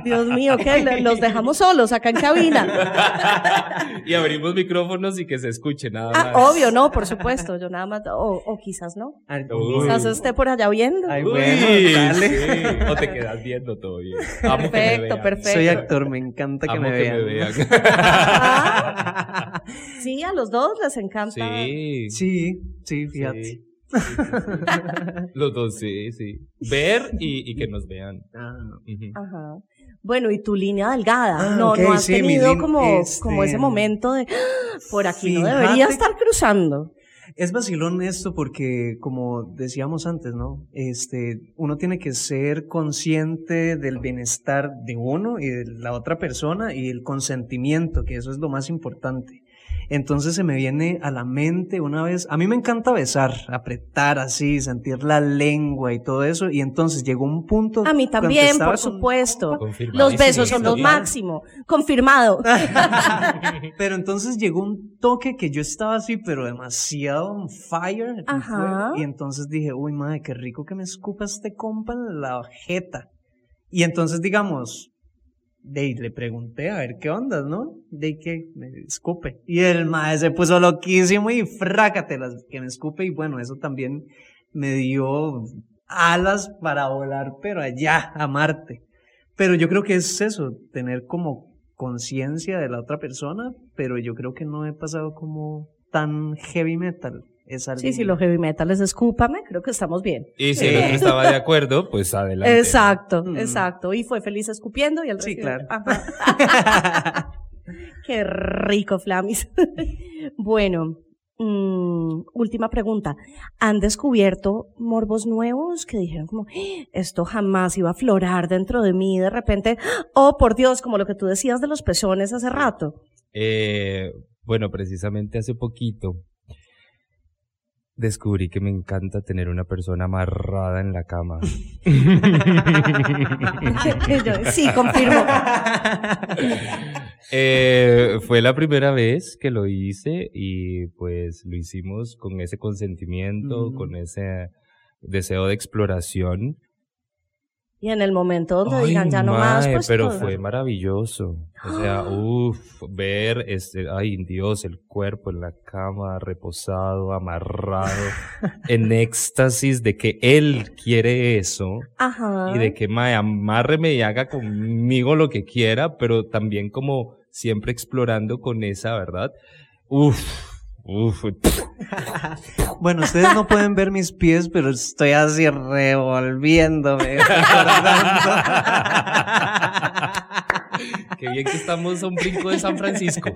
Dios mío, ¿qué? ¿Lo- ¿Los dejamos solos acá en cabina? y abrimos micrófonos y que se escuche nada Ah, más. obvio, no, por supuesto, yo nada más, o, o quizás no. Uy. Quizás esté por allá viendo. Ay, Uy, bueno, dale. sí. O te quedas viendo todo bien. Amo que Perfecto, perfecto. Soy actor, me encanta que Amo me que vean. me vean. Ah, sí, a los dos les encanta. Sí. Sí, sí, fíjate. Sí. Los dos, sí, sí. Ver y, y que nos vean. Ah. Ajá. Bueno, y tu línea delgada. Ah, no, no has sí, tenido como, este, como ese momento de "Ah, por aquí no debería estar cruzando. Es vacilón esto porque, como decíamos antes, ¿no? Este, uno tiene que ser consciente del bienestar de uno y de la otra persona y el consentimiento, que eso es lo más importante. Entonces se me viene a la mente una vez, a mí me encanta besar, apretar así, sentir la lengua y todo eso, y entonces llegó un punto. A mí también, por supuesto. Los besos son lo Sí. máximo. Confirmado. Pero entonces llegó un toque que yo estaba así, pero demasiado on fire. Ajá. Y entonces dije, uy, madre, qué rico que me escupa este compa en la jeta. Y entonces, digamos, de le pregunté a ver qué onda, ¿no? De que me escupe. Y el madre se puso loquísimo y frácatelas que me escupe. Y bueno, eso también me dio alas para volar, pero allá, a Marte. Pero yo creo que es eso, tener como conciencia de la otra persona, pero yo creo que no he pasado como tan heavy metal. Es algo- Sí, si los heavy metales escúpame, creo que estamos bien. Y si el otro estaba de acuerdo, pues adelante. Exacto, Mm. exacto. Y fue feliz escupiendo y el Sí, claro. Ajá. Qué rico, Flamis. bueno, mm, última pregunta. ¿Han descubierto morbos nuevos que dijeron como, "Ah, esto jamás iba a aflorar dentro de mí de repente? Oh, por Dios, como lo que tú decías de los pezones hace rato. Eh, bueno, precisamente hace poquito descubrí que me encanta tener una persona amarrada en la cama. Sí, confirmo. Eh, fue la primera vez que lo hice y pues lo hicimos con ese consentimiento, Mm. con ese deseo de exploración. Y en el momento donde Ay, digan ya no más, pues pero todo. fue maravilloso. O sea, uff, ver este, ay Dios, el cuerpo en la cama, reposado, amarrado, en éxtasis de que él quiere eso Ajá. y de que mae, amárreme y haga conmigo lo que quiera, pero también como siempre explorando con esa, ¿verdad? Uf, uf. Bueno, ustedes no pueden ver mis pies, pero estoy así revolviéndome. Qué bien que estamos a un brinco de San Francisco.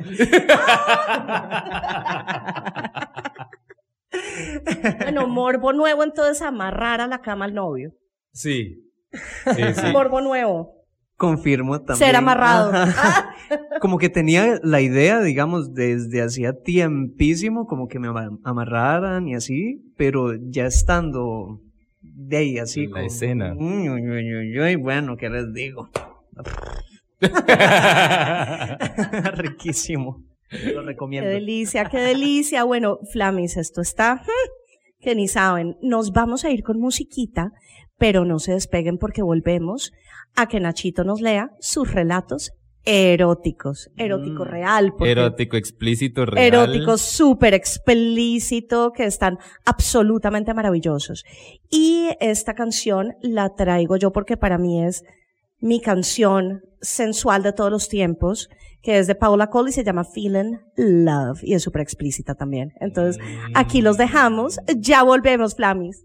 Bueno, morbo nuevo, entonces amarrar a la cama al novio. Sí. Sí, sí. Morbo nuevo. Confirmo también. Ser amarrado. Ajá. Como que tenía la idea, digamos, desde hacía tiempísimo, como que me ama- amarraran y así, pero ya estando de ahí así. La como, escena. "Uy, uy, uy, uy, uy", bueno, ¿qué les digo? Riquísimo. Lo Qué recomiendo. delicia, qué delicia. Bueno, Flamis, esto está que ni saben. Nos vamos a ir con musiquita, pero no se despeguen porque volvemos a que Nachito nos lea sus relatos eróticos. Erótico Mm. real. Erótico, explícito, real. eróticos súper explícito que están absolutamente maravillosos. Y esta canción la traigo yo porque para mí es mi canción sensual de todos los tiempos, que es de Paula Cole y se llama Feeling Love y es súper explícita también. Entonces, aquí los dejamos. Ya volvemos, Flamis.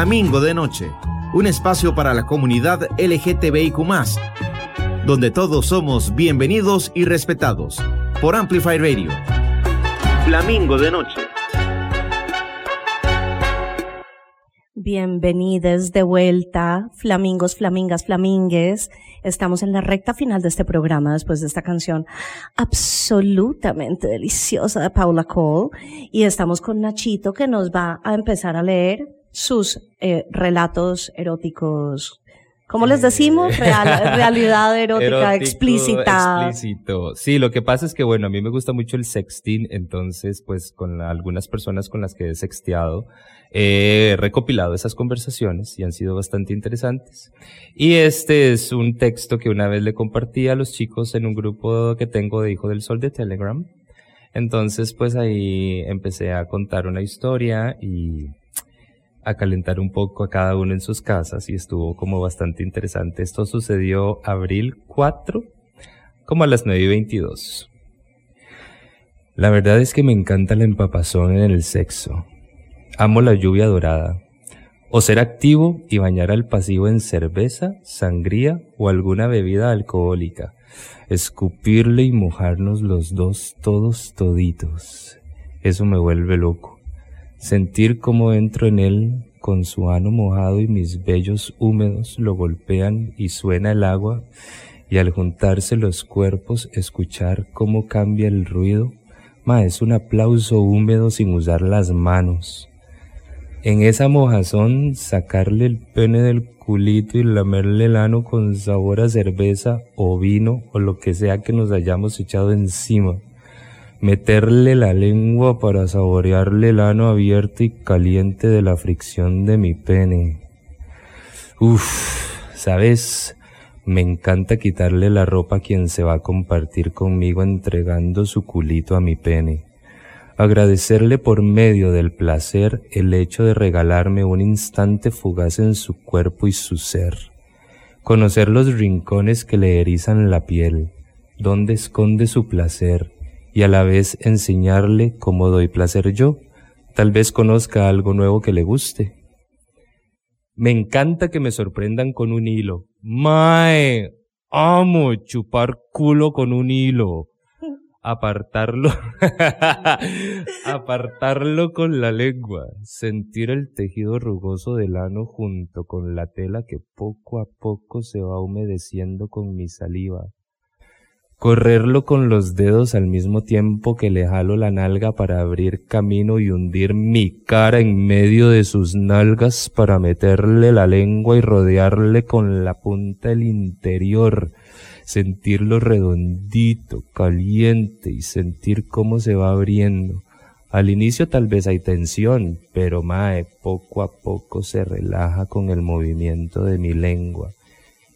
Flamingo de Noche, un espacio para la comunidad LGTBIQ, donde todos somos bienvenidos y respetados. Por Amplify Radio. Flamingo de Noche. Bienvenidos de vuelta, flamingos, flamingas, flamingues. Estamos en la recta final de este programa después de esta canción absolutamente deliciosa de Paula Cole. Y estamos con Nachito que nos va a empezar a leer sus eh, relatos eróticos. ¿Cómo les decimos? Real- realidad erótica Erótico, explícita. explícito. Sí, lo que pasa es que, bueno, a mí me gusta mucho el sexting, entonces, pues, con la- algunas personas con las que he sexteado, he recopilado esas conversaciones y han sido bastante interesantes. Y este es un texto que una vez le compartí a los chicos en un grupo que tengo de Hijo del Sol de Telegram. Entonces, pues ahí empecé a contar una historia y a calentar un poco a cada uno en sus casas y estuvo como bastante interesante. Esto sucedió abril 4, como a las 9 y 22. La verdad es que me encanta la empapazón en el sexo. Amo la lluvia dorada. O ser activo y bañar al pasivo en cerveza, sangría o alguna bebida alcohólica. Escupirle y mojarnos los dos todos toditos. Eso me vuelve loco sentir cómo entro en él con su ano mojado y mis vellos húmedos lo golpean y suena el agua y al juntarse los cuerpos escuchar cómo cambia el ruido, ma es un aplauso húmedo sin usar las manos. En esa mojazón sacarle el pene del culito y lamerle el ano con sabor a cerveza o vino o lo que sea que nos hayamos echado encima meterle la lengua para saborearle el ano abierto y caliente de la fricción de mi pene. Uf, ¿sabes? Me encanta quitarle la ropa a quien se va a compartir conmigo entregando su culito a mi pene. Agradecerle por medio del placer el hecho de regalarme un instante fugaz en su cuerpo y su ser. Conocer los rincones que le erizan la piel, donde esconde su placer, y a la vez enseñarle cómo doy placer yo. Tal vez conozca algo nuevo que le guste. Me encanta que me sorprendan con un hilo. Mae, amo chupar culo con un hilo. Apartarlo, apartarlo con la lengua, sentir el tejido rugoso del ano junto con la tela que poco a poco se va humedeciendo con mi saliva correrlo con los dedos al mismo tiempo que le jalo la nalga para abrir camino y hundir mi cara en medio de sus nalgas para meterle la lengua y rodearle con la punta el interior, sentirlo redondito, caliente y sentir cómo se va abriendo. Al inicio tal vez hay tensión, pero mae, poco a poco se relaja con el movimiento de mi lengua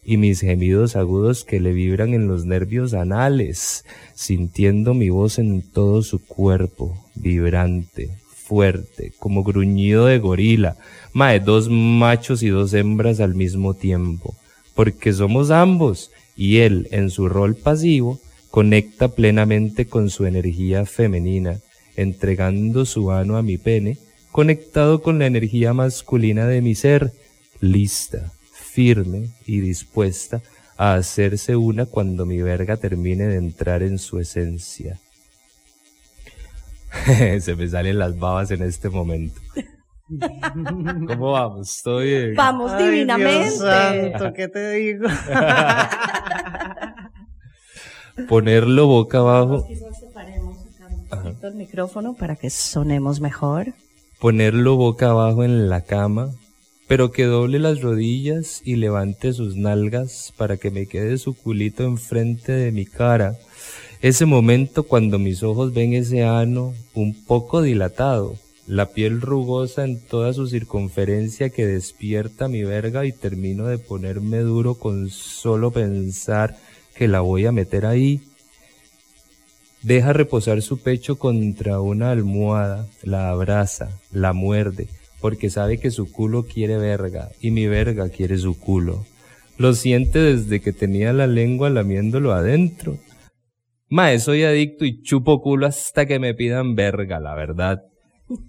y mis gemidos agudos que le vibran en los nervios anales, sintiendo mi voz en todo su cuerpo, vibrante, fuerte, como gruñido de gorila, mae, dos machos y dos hembras al mismo tiempo, porque somos ambos, y él, en su rol pasivo, conecta plenamente con su energía femenina, entregando su ano a mi pene, conectado con la energía masculina de mi ser, lista, firme y dispuesta a hacerse una cuando mi verga termine de entrar en su esencia. Se me salen las babas en este momento. ¿Cómo vamos? ¿Todo bien? Vamos Ay, divinamente. Dios santo, ¿qué te digo? Ponerlo boca abajo, Quizás separemos acá un poquito el micrófono para que sonemos mejor. ponerlo boca abajo en la cama pero que doble las rodillas y levante sus nalgas para que me quede su culito enfrente de mi cara. Ese momento cuando mis ojos ven ese ano un poco dilatado, la piel rugosa en toda su circunferencia que despierta mi verga y termino de ponerme duro con solo pensar que la voy a meter ahí. Deja reposar su pecho contra una almohada, la abraza, la muerde, porque sabe que su culo quiere verga y mi verga quiere su culo. Lo siente desde que tenía la lengua lamiéndolo adentro. Mae, soy adicto y chupo culo hasta que me pidan verga, la verdad.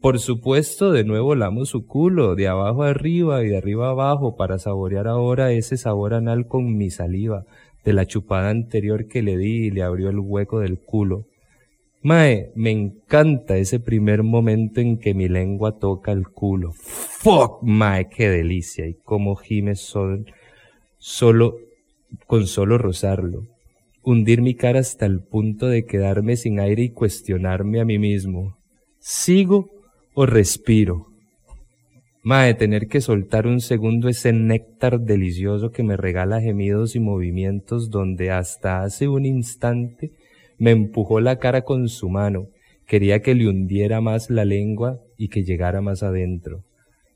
Por supuesto, de nuevo lamo su culo, de abajo arriba y de arriba abajo, para saborear ahora ese sabor anal con mi saliva, de la chupada anterior que le di y le abrió el hueco del culo. Mae, me encanta ese primer momento en que mi lengua toca el culo. Fuck, mae, qué delicia. Y cómo gime sol, solo, con solo rozarlo. Hundir mi cara hasta el punto de quedarme sin aire y cuestionarme a mí mismo. ¿Sigo o respiro? Mae, tener que soltar un segundo ese néctar delicioso que me regala gemidos y movimientos donde hasta hace un instante me empujó la cara con su mano, quería que le hundiera más la lengua y que llegara más adentro.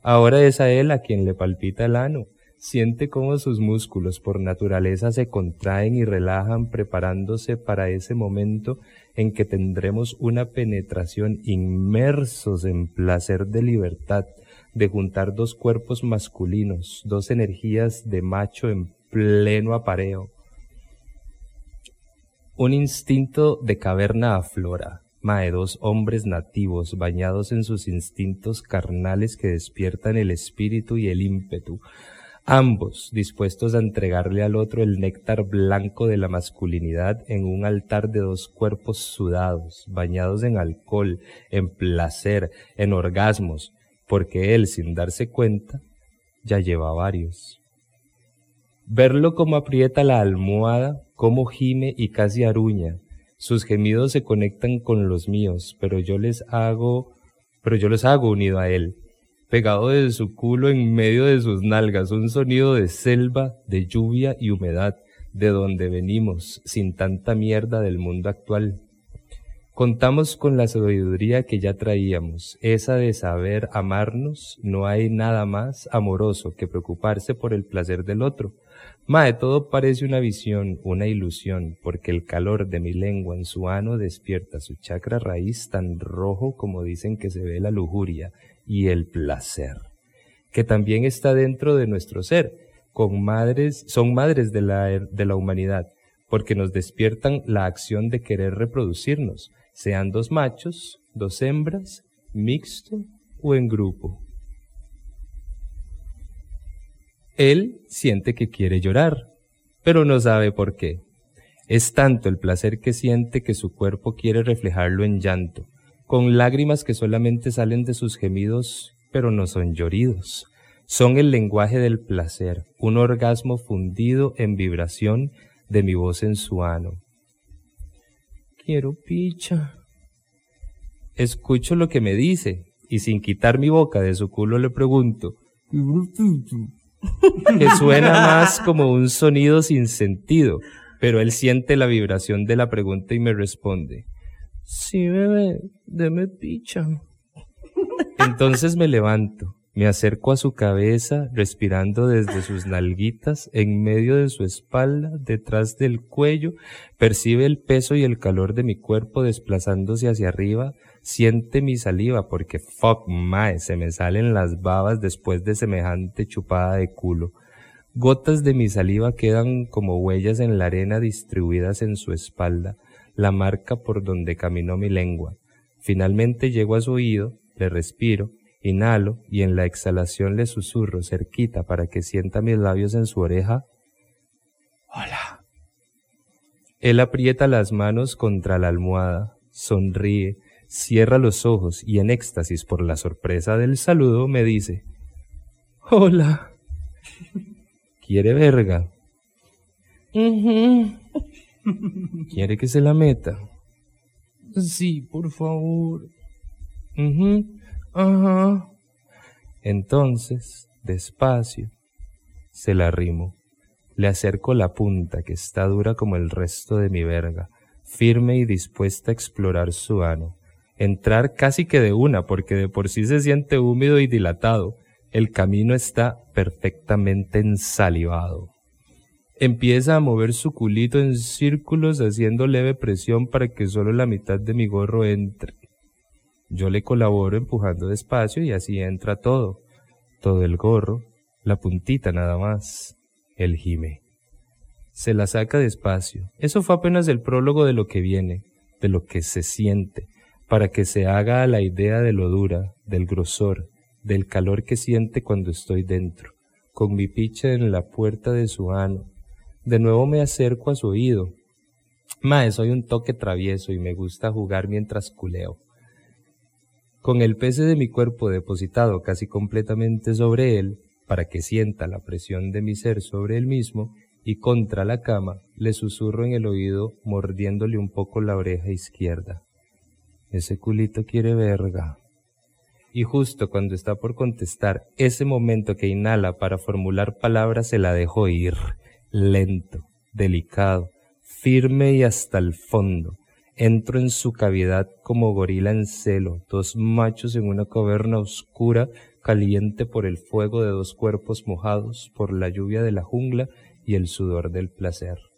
Ahora es a él a quien le palpita el ano, siente cómo sus músculos por naturaleza se contraen y relajan preparándose para ese momento en que tendremos una penetración inmersos en placer de libertad, de juntar dos cuerpos masculinos, dos energías de macho en pleno apareo. Un instinto de caverna aflora, mae dos hombres nativos bañados en sus instintos carnales que despiertan el espíritu y el ímpetu, ambos dispuestos a entregarle al otro el néctar blanco de la masculinidad en un altar de dos cuerpos sudados, bañados en alcohol, en placer, en orgasmos, porque él, sin darse cuenta, ya lleva varios. Verlo como aprieta la almohada, cómo gime y casi aruña. Sus gemidos se conectan con los míos, pero yo les hago, pero yo los hago unido a él pegado de su culo en medio de sus nalgas, un sonido de selva, de lluvia y humedad, de donde venimos, sin tanta mierda del mundo actual. Contamos con la sabiduría que ya traíamos, esa de saber amarnos, no hay nada más amoroso que preocuparse por el placer del otro. Mae, todo parece una visión, una ilusión, porque el calor de mi lengua en su ano despierta su chakra raíz tan rojo como dicen que se ve la lujuria, y el placer, que también está dentro de nuestro ser, con madres, son madres de la, de la humanidad, porque nos despiertan la acción de querer reproducirnos, sean dos machos, dos hembras, mixto o en grupo. Él siente que quiere llorar, pero no sabe por qué. Es tanto el placer que siente que su cuerpo quiere reflejarlo en llanto, con lágrimas que solamente salen de sus gemidos, pero no son lloridos. Son el lenguaje del placer, un orgasmo fundido en vibración de mi voz en su ano. Quiero picha. Escucho lo que me dice y sin quitar mi boca de su culo le pregunto, que suena más como un sonido sin sentido, pero él siente la vibración de la pregunta y me responde, Sí, bebé, deme picha. Entonces me levanto, me acerco a su cabeza, respirando desde sus nalguitas, en medio de su espalda, detrás del cuello, percibe el peso y el calor de mi cuerpo desplazándose hacia arriba, siente mi saliva porque fuck mae, se me salen las babas después de semejante chupada de culo. Gotas de mi saliva quedan como huellas en la arena distribuidas en su espalda la marca por donde caminó mi lengua. Finalmente llego a su oído, le respiro, inhalo y en la exhalación le susurro cerquita para que sienta mis labios en su oreja. Hola. Él aprieta las manos contra la almohada, sonríe, cierra los ojos y en éxtasis por la sorpresa del saludo me dice, Hola. ¿Quiere verga? ¿Quiere que se la meta? Sí, por favor. Ujú, Ajá. Entonces, despacio, se la arrimo. Le acerco la punta que está dura como el resto de mi verga, firme y dispuesta a explorar su ano. Entrar casi que de una, porque de por sí se siente húmedo y dilatado. El camino está perfectamente ensalivado. Empieza a mover su culito en círculos haciendo leve presión para que solo la mitad de mi gorro entre. Yo le colaboro empujando despacio y así entra todo. Todo el gorro, la puntita nada más, el gime. Se la saca despacio. Eso fue apenas el prólogo de lo que viene, de lo que se siente, para que se haga la idea de lo dura, del grosor, del calor que siente cuando estoy dentro, con mi picha en la puerta de su ano. De nuevo me acerco a su oído. Mae, soy un toque travieso y me gusta jugar mientras culeo. Con el peso de mi cuerpo depositado casi completamente sobre él, para que sienta la presión de mi ser sobre él mismo, y contra la cama, le susurro en el oído, mordiéndole un poco la oreja izquierda. Ese culito quiere verga. Y justo cuando está por contestar, ese momento que inhala para formular palabras se la dejo ir, lento, delicado, firme y hasta el fondo. Entro en su cavidad como gorila en celo, dos machos en una caverna oscura, caliente por el fuego de dos cuerpos mojados por la lluvia de la jungla y el sudor del placer.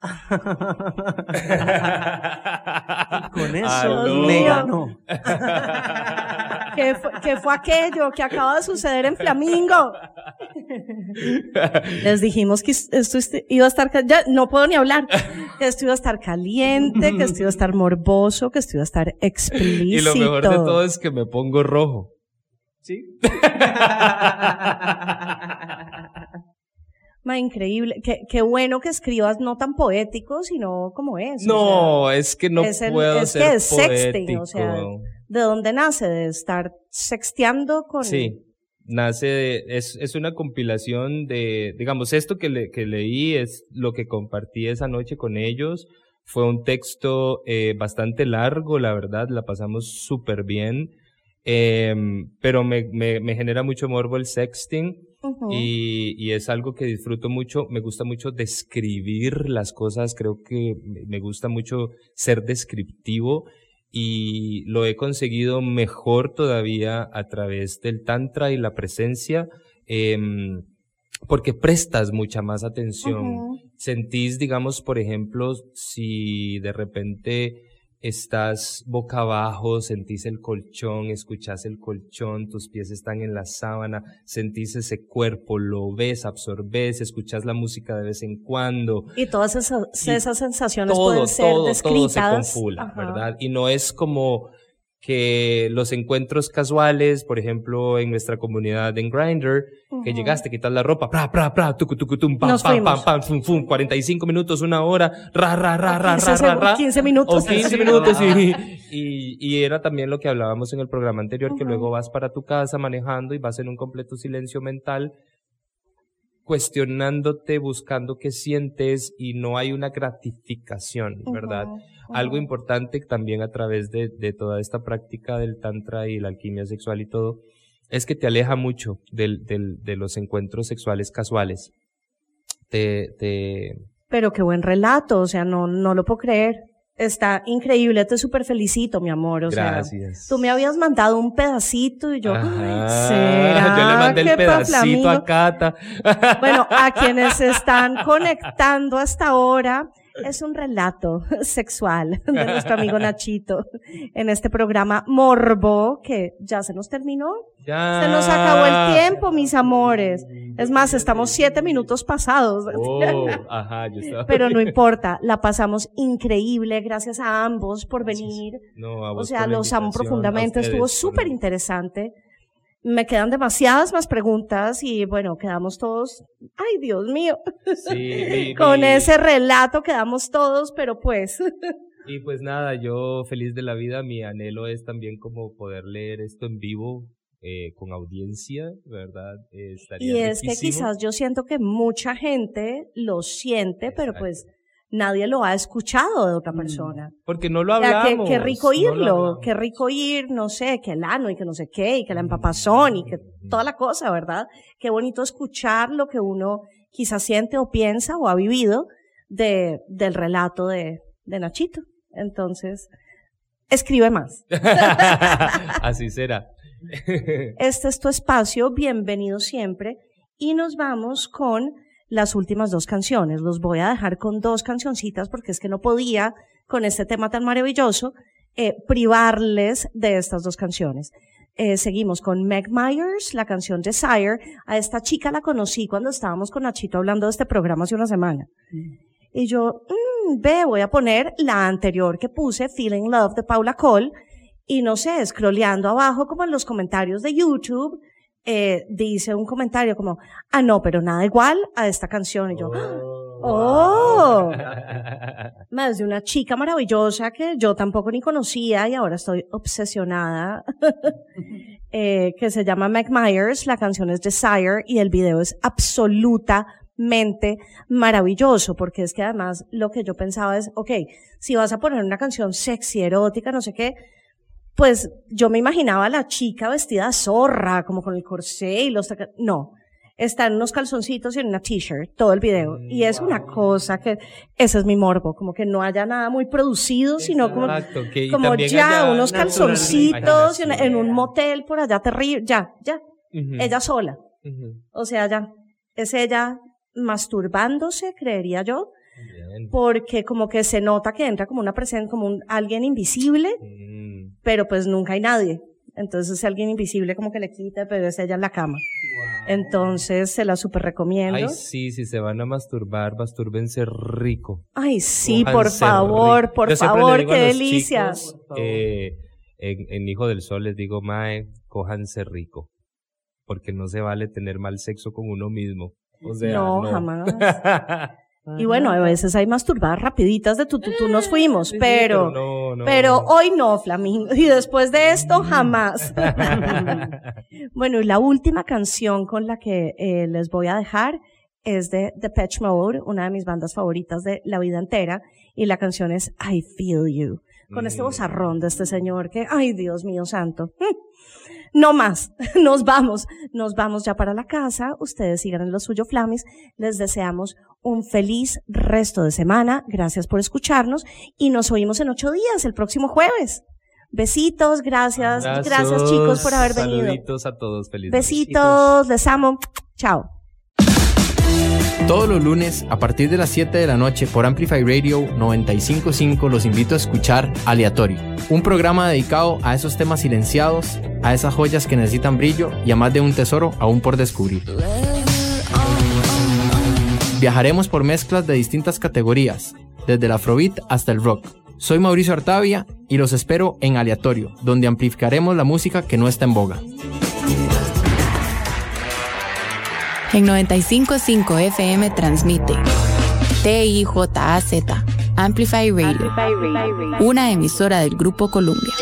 Con eso Aló. me ganó. ¿Qué fue, qué fue aquello que acaba de suceder en Flamingo? Les dijimos que esto iba a estar, ya no puedo ni hablar, que esto iba a estar caliente, que esto iba a estar morboso, que esto iba a estar explícito. Y lo mejor de todo es que me pongo rojo. Sí. Ma, increíble. Qué, qué bueno que escribas no tan poético, sino como es. o No, sea, es que no es el- puedo es ser que es sexting, o sea. ¿de dónde nace? De estar sexteando con... Sí, nace de, es, es una compilación de, digamos, esto que, le- que leí es lo que compartí esa noche con ellos. Fue un texto eh, bastante largo, la verdad, la pasamos súper bien, em, pero me, me, me genera mucho morbo el sexting. Y, y es algo que disfruto mucho, me gusta mucho describir las cosas, creo que me gusta mucho ser descriptivo y lo he conseguido mejor todavía a través del tantra y la presencia, em, porque prestas mucha más atención. Sentís, digamos, por ejemplo, si de repente estás boca abajo, sentís el colchón, escuchás el colchón, tus pies están en la sábana, sentís ese cuerpo, lo ves, absorbes, escuchás la música de vez en cuando, Y todas esas, Y esas sensaciones todo, pueden ser todo, todo se descritas. confula. ¿verdad? Y no es como que los encuentros casuales, por ejemplo, en nuestra comunidad en Grindr, que Ujú. llegaste, quitas la ropa, pra, pra, pra, tucu, tucu, tum, pam, Nos pam, fuimos. pam, pam, fum, fum, 45 minutos, una hora, ra, ra, ra, ra, 15 ra, ra, seg- ra. 15 minutos. O 15 minutos, y, y, y era también lo que hablábamos en el programa anterior, que Ujú. luego vas para tu casa manejando y vas en un completo silencio mental, cuestionándote, buscando qué sientes y no hay una gratificación, ¿verdad? Algo importante también a través de, de toda esta práctica del tantra y la alquimia sexual y todo, es que te aleja mucho del, del, de los encuentros sexuales casuales. Te, te, Pero qué buen relato, o sea, no, no lo puedo creer. Está increíble, te súper felicito, mi amor. O Gracias. sea, tú me habías mandado un pedacito y yo, "Ay, Ajá. ¿será Yo le mandé el pedacito Flamingo?" a Cata. Bueno, a quienes se están conectando hasta ahora, es un relato sexual de nuestro amigo Nachito en este programa Morbo, que ya se nos terminó. Ya. Se nos acabó el tiempo, mis amores. Es más, estamos siete minutos pasados. Oh, ajá, yo estaba- Pero no importa, la pasamos increíble. Gracias a ambos por venir. No, a O sea, los amo profundamente. Estuvo súper interesante. Me quedan demasiadas más preguntas y bueno, quedamos todos, ay Dios mío, Sí, con mi- ese relato quedamos todos, pero pues, Y pues nada, yo feliz de la vida, mi anhelo es también como poder leer esto en vivo eh, con audiencia, ¿verdad? Eh, estaría y es que quizás yo siento que mucha gente lo siente, pero pues nadie lo ha escuchado de otra persona. Porque no lo O sea, hablamos. qué, qué rico no lo oírlo, hablamos. qué rico oír, no sé, que el ano y que no sé qué, y que la empapazón y que toda la cosa, ¿verdad? Qué bonito escuchar lo que uno quizás siente o piensa o ha vivido de, del relato de, de Nachito. Entonces, escribe más. Así será. Este es tu espacio, bienvenido siempre. Y nos vamos con las últimas dos canciones. Los voy a dejar con dos cancioncitas porque es que no podía, con este tema tan maravilloso, eh, privarles de estas dos canciones. Eh, seguimos con Meg Myers, la canción Desire. A esta chica la conocí cuando estábamos con Nachito hablando de este programa hace una semana. Y yo, mm, ve, voy a poner la anterior que puse, Feeling Love de Paula Cole. Y no sé, scrolleando abajo como en los comentarios de YouTube, eh, dice un comentario como, ah, no, pero nada igual a esta canción. Y yo, oh, más de una chica maravillosa que yo tampoco ni conocía y ahora estoy obsesionada, eh, que se llama Meg Myers, la canción es Desire y el video es absolutamente maravilloso porque es que además lo que yo pensaba es, ok, si vas a poner una canción sexy, erótica, no sé qué, pues yo me imaginaba a la chica vestida zorra, como con el corsé y los No, está en unos calzoncitos y en una t-shirt, todo el video. Y es una cosa que, ese es mi morbo, como que no haya nada muy producido, sino como, que- como ya unos calzoncitos en, un motel por allá terrible, ya, ya, ella sola. O sea, ya, es ella masturbándose, creería yo, Bien. porque como que se nota que entra como una presencia, como un, alguien invisible, Mm. Pero pues nunca hay nadie. Entonces alguien invisible como que le quita, pero es ella en la cama. Entonces se la super recomiendo. Ay, sí, si se van a masturbar, mastúrbense rico. Ay, sí, por favor, por Yo favor, qué los delicia. chicos, eh, en, en Hijo del Sol les digo, mae, cójanse rico. Porque no se vale tener mal sexo con uno mismo. O sea, No, no, jamás. Y bueno, a veces hay masturbadas rapiditas de tu, tu, tu, nos fuimos, pero, pero no, no. pero hoy no, Flamingo. Y después de esto, jamás. bueno, y la última canción con la que eh, les voy a dejar es de The Patch Mode, una de mis bandas favoritas de la vida entera, y la canción es I Feel You. Con este Mm. bozarrón de este señor que, ay Dios mío santo. No más, nos vamos, nos vamos ya para la casa, ustedes sigan en lo suyo, Flamis, les deseamos un feliz resto de semana, gracias por escucharnos y nos oímos en ocho días, el próximo jueves. Besitos, gracias, gracias chicos por haber venido. Saluditos a todos, feliz Besitos, les amo, chao. Todos los lunes, a partir de las 7 de la noche por Amplify Radio 955, los invito a escuchar Aleatorio, un programa dedicado a esos temas silenciados, a esas joyas que necesitan brillo y a más de un tesoro aún por descubrir. Viajaremos por mezclas de distintas categorías, desde el afrobeat hasta el rock. Soy Mauricio Artavia y los espero en Aleatorio, donde amplificaremos la música que no está en boga. En 955 FM transmite TIJAZ Amplify Radio, una emisora del Grupo Columbia.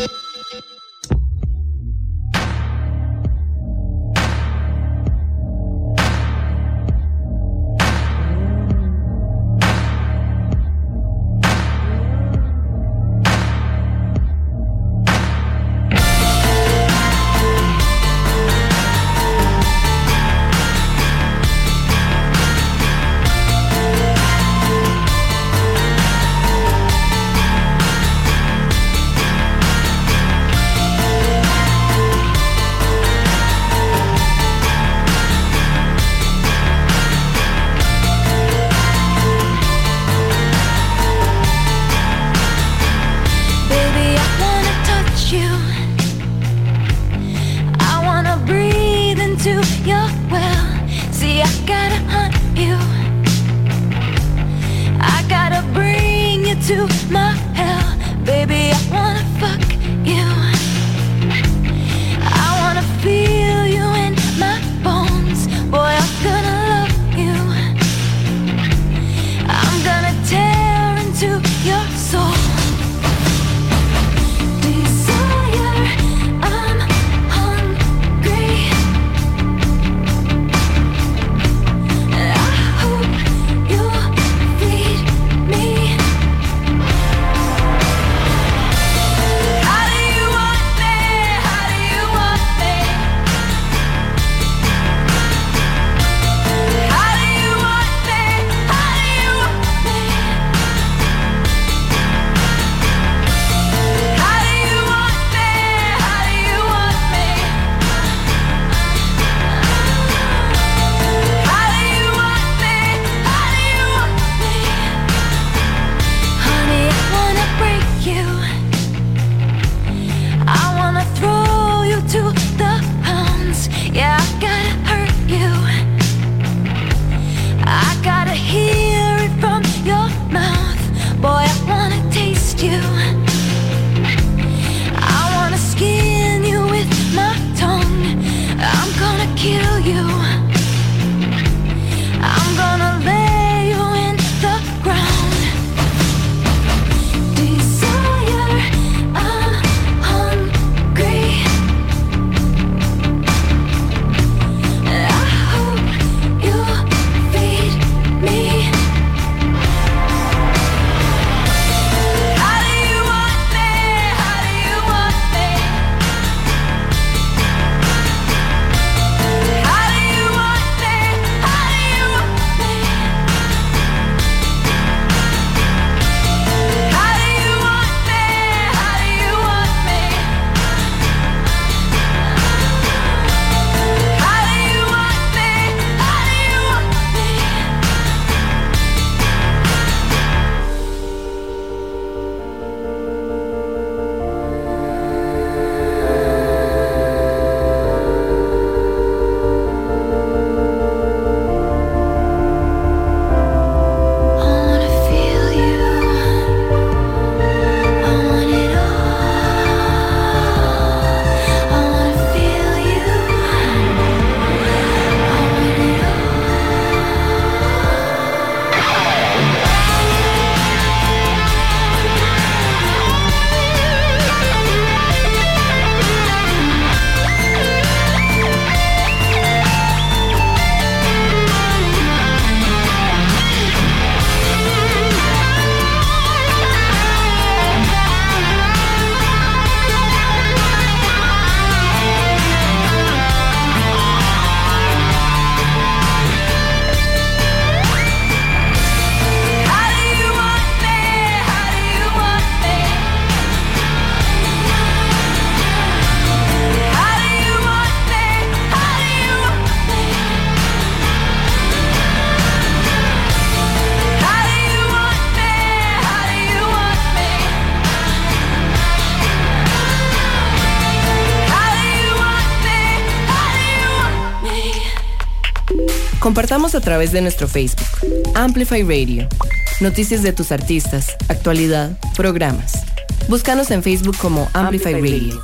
Compartamos a través de nuestro Facebook, Amplify Radio. Noticias de tus artistas, actualidad, programas. Búscanos en Facebook como Amplify, Radio.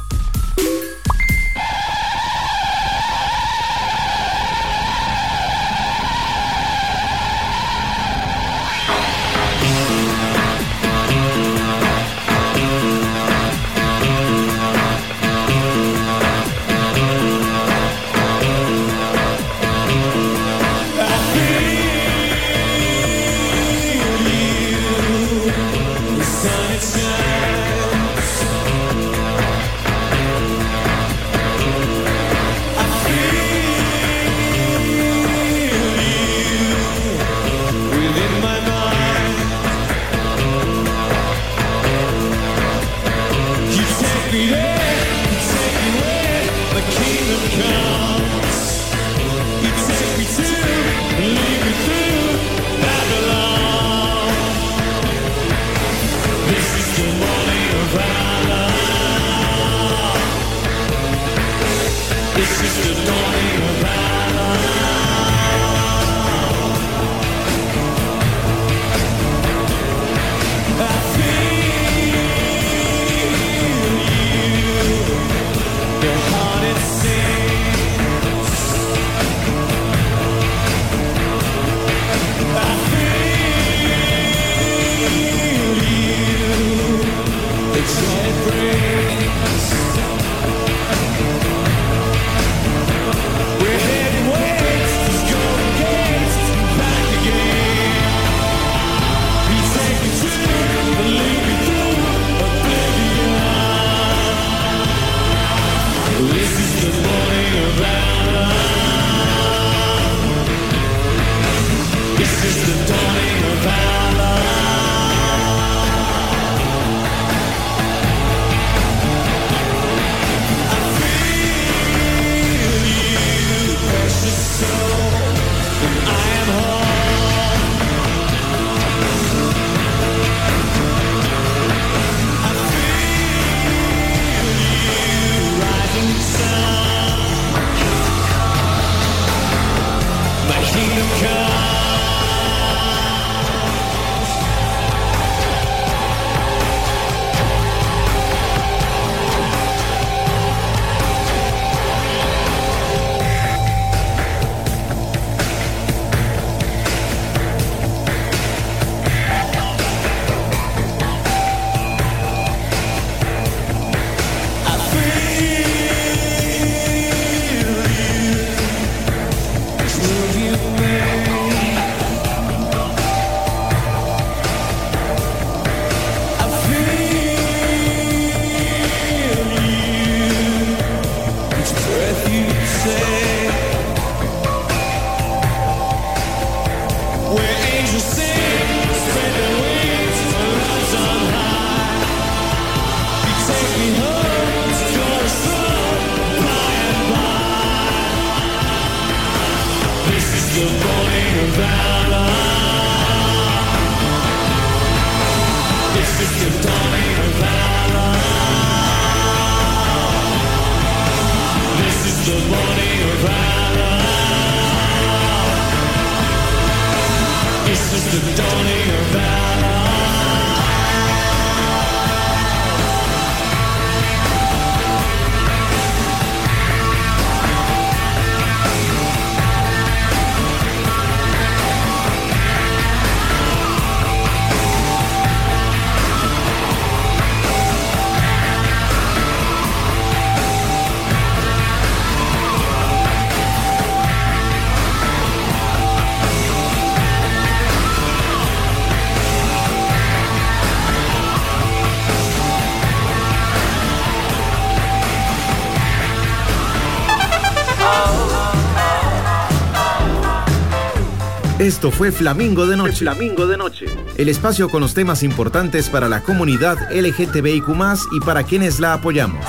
Esto fue Flamingo de Noche. Flamingo de Noche. El espacio con los temas importantes para la comunidad LGTBIQ y para quienes la apoyamos.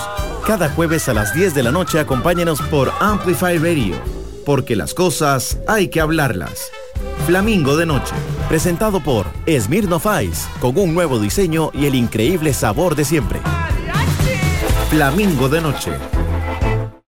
Cada jueves a las 10 de la noche acompáñenos por Amplify Radio, porque las cosas hay que hablarlas. Flamingo de Noche, presentado por Smirnoff Ice, con un nuevo diseño y el increíble sabor de siempre. Flamingo de Noche,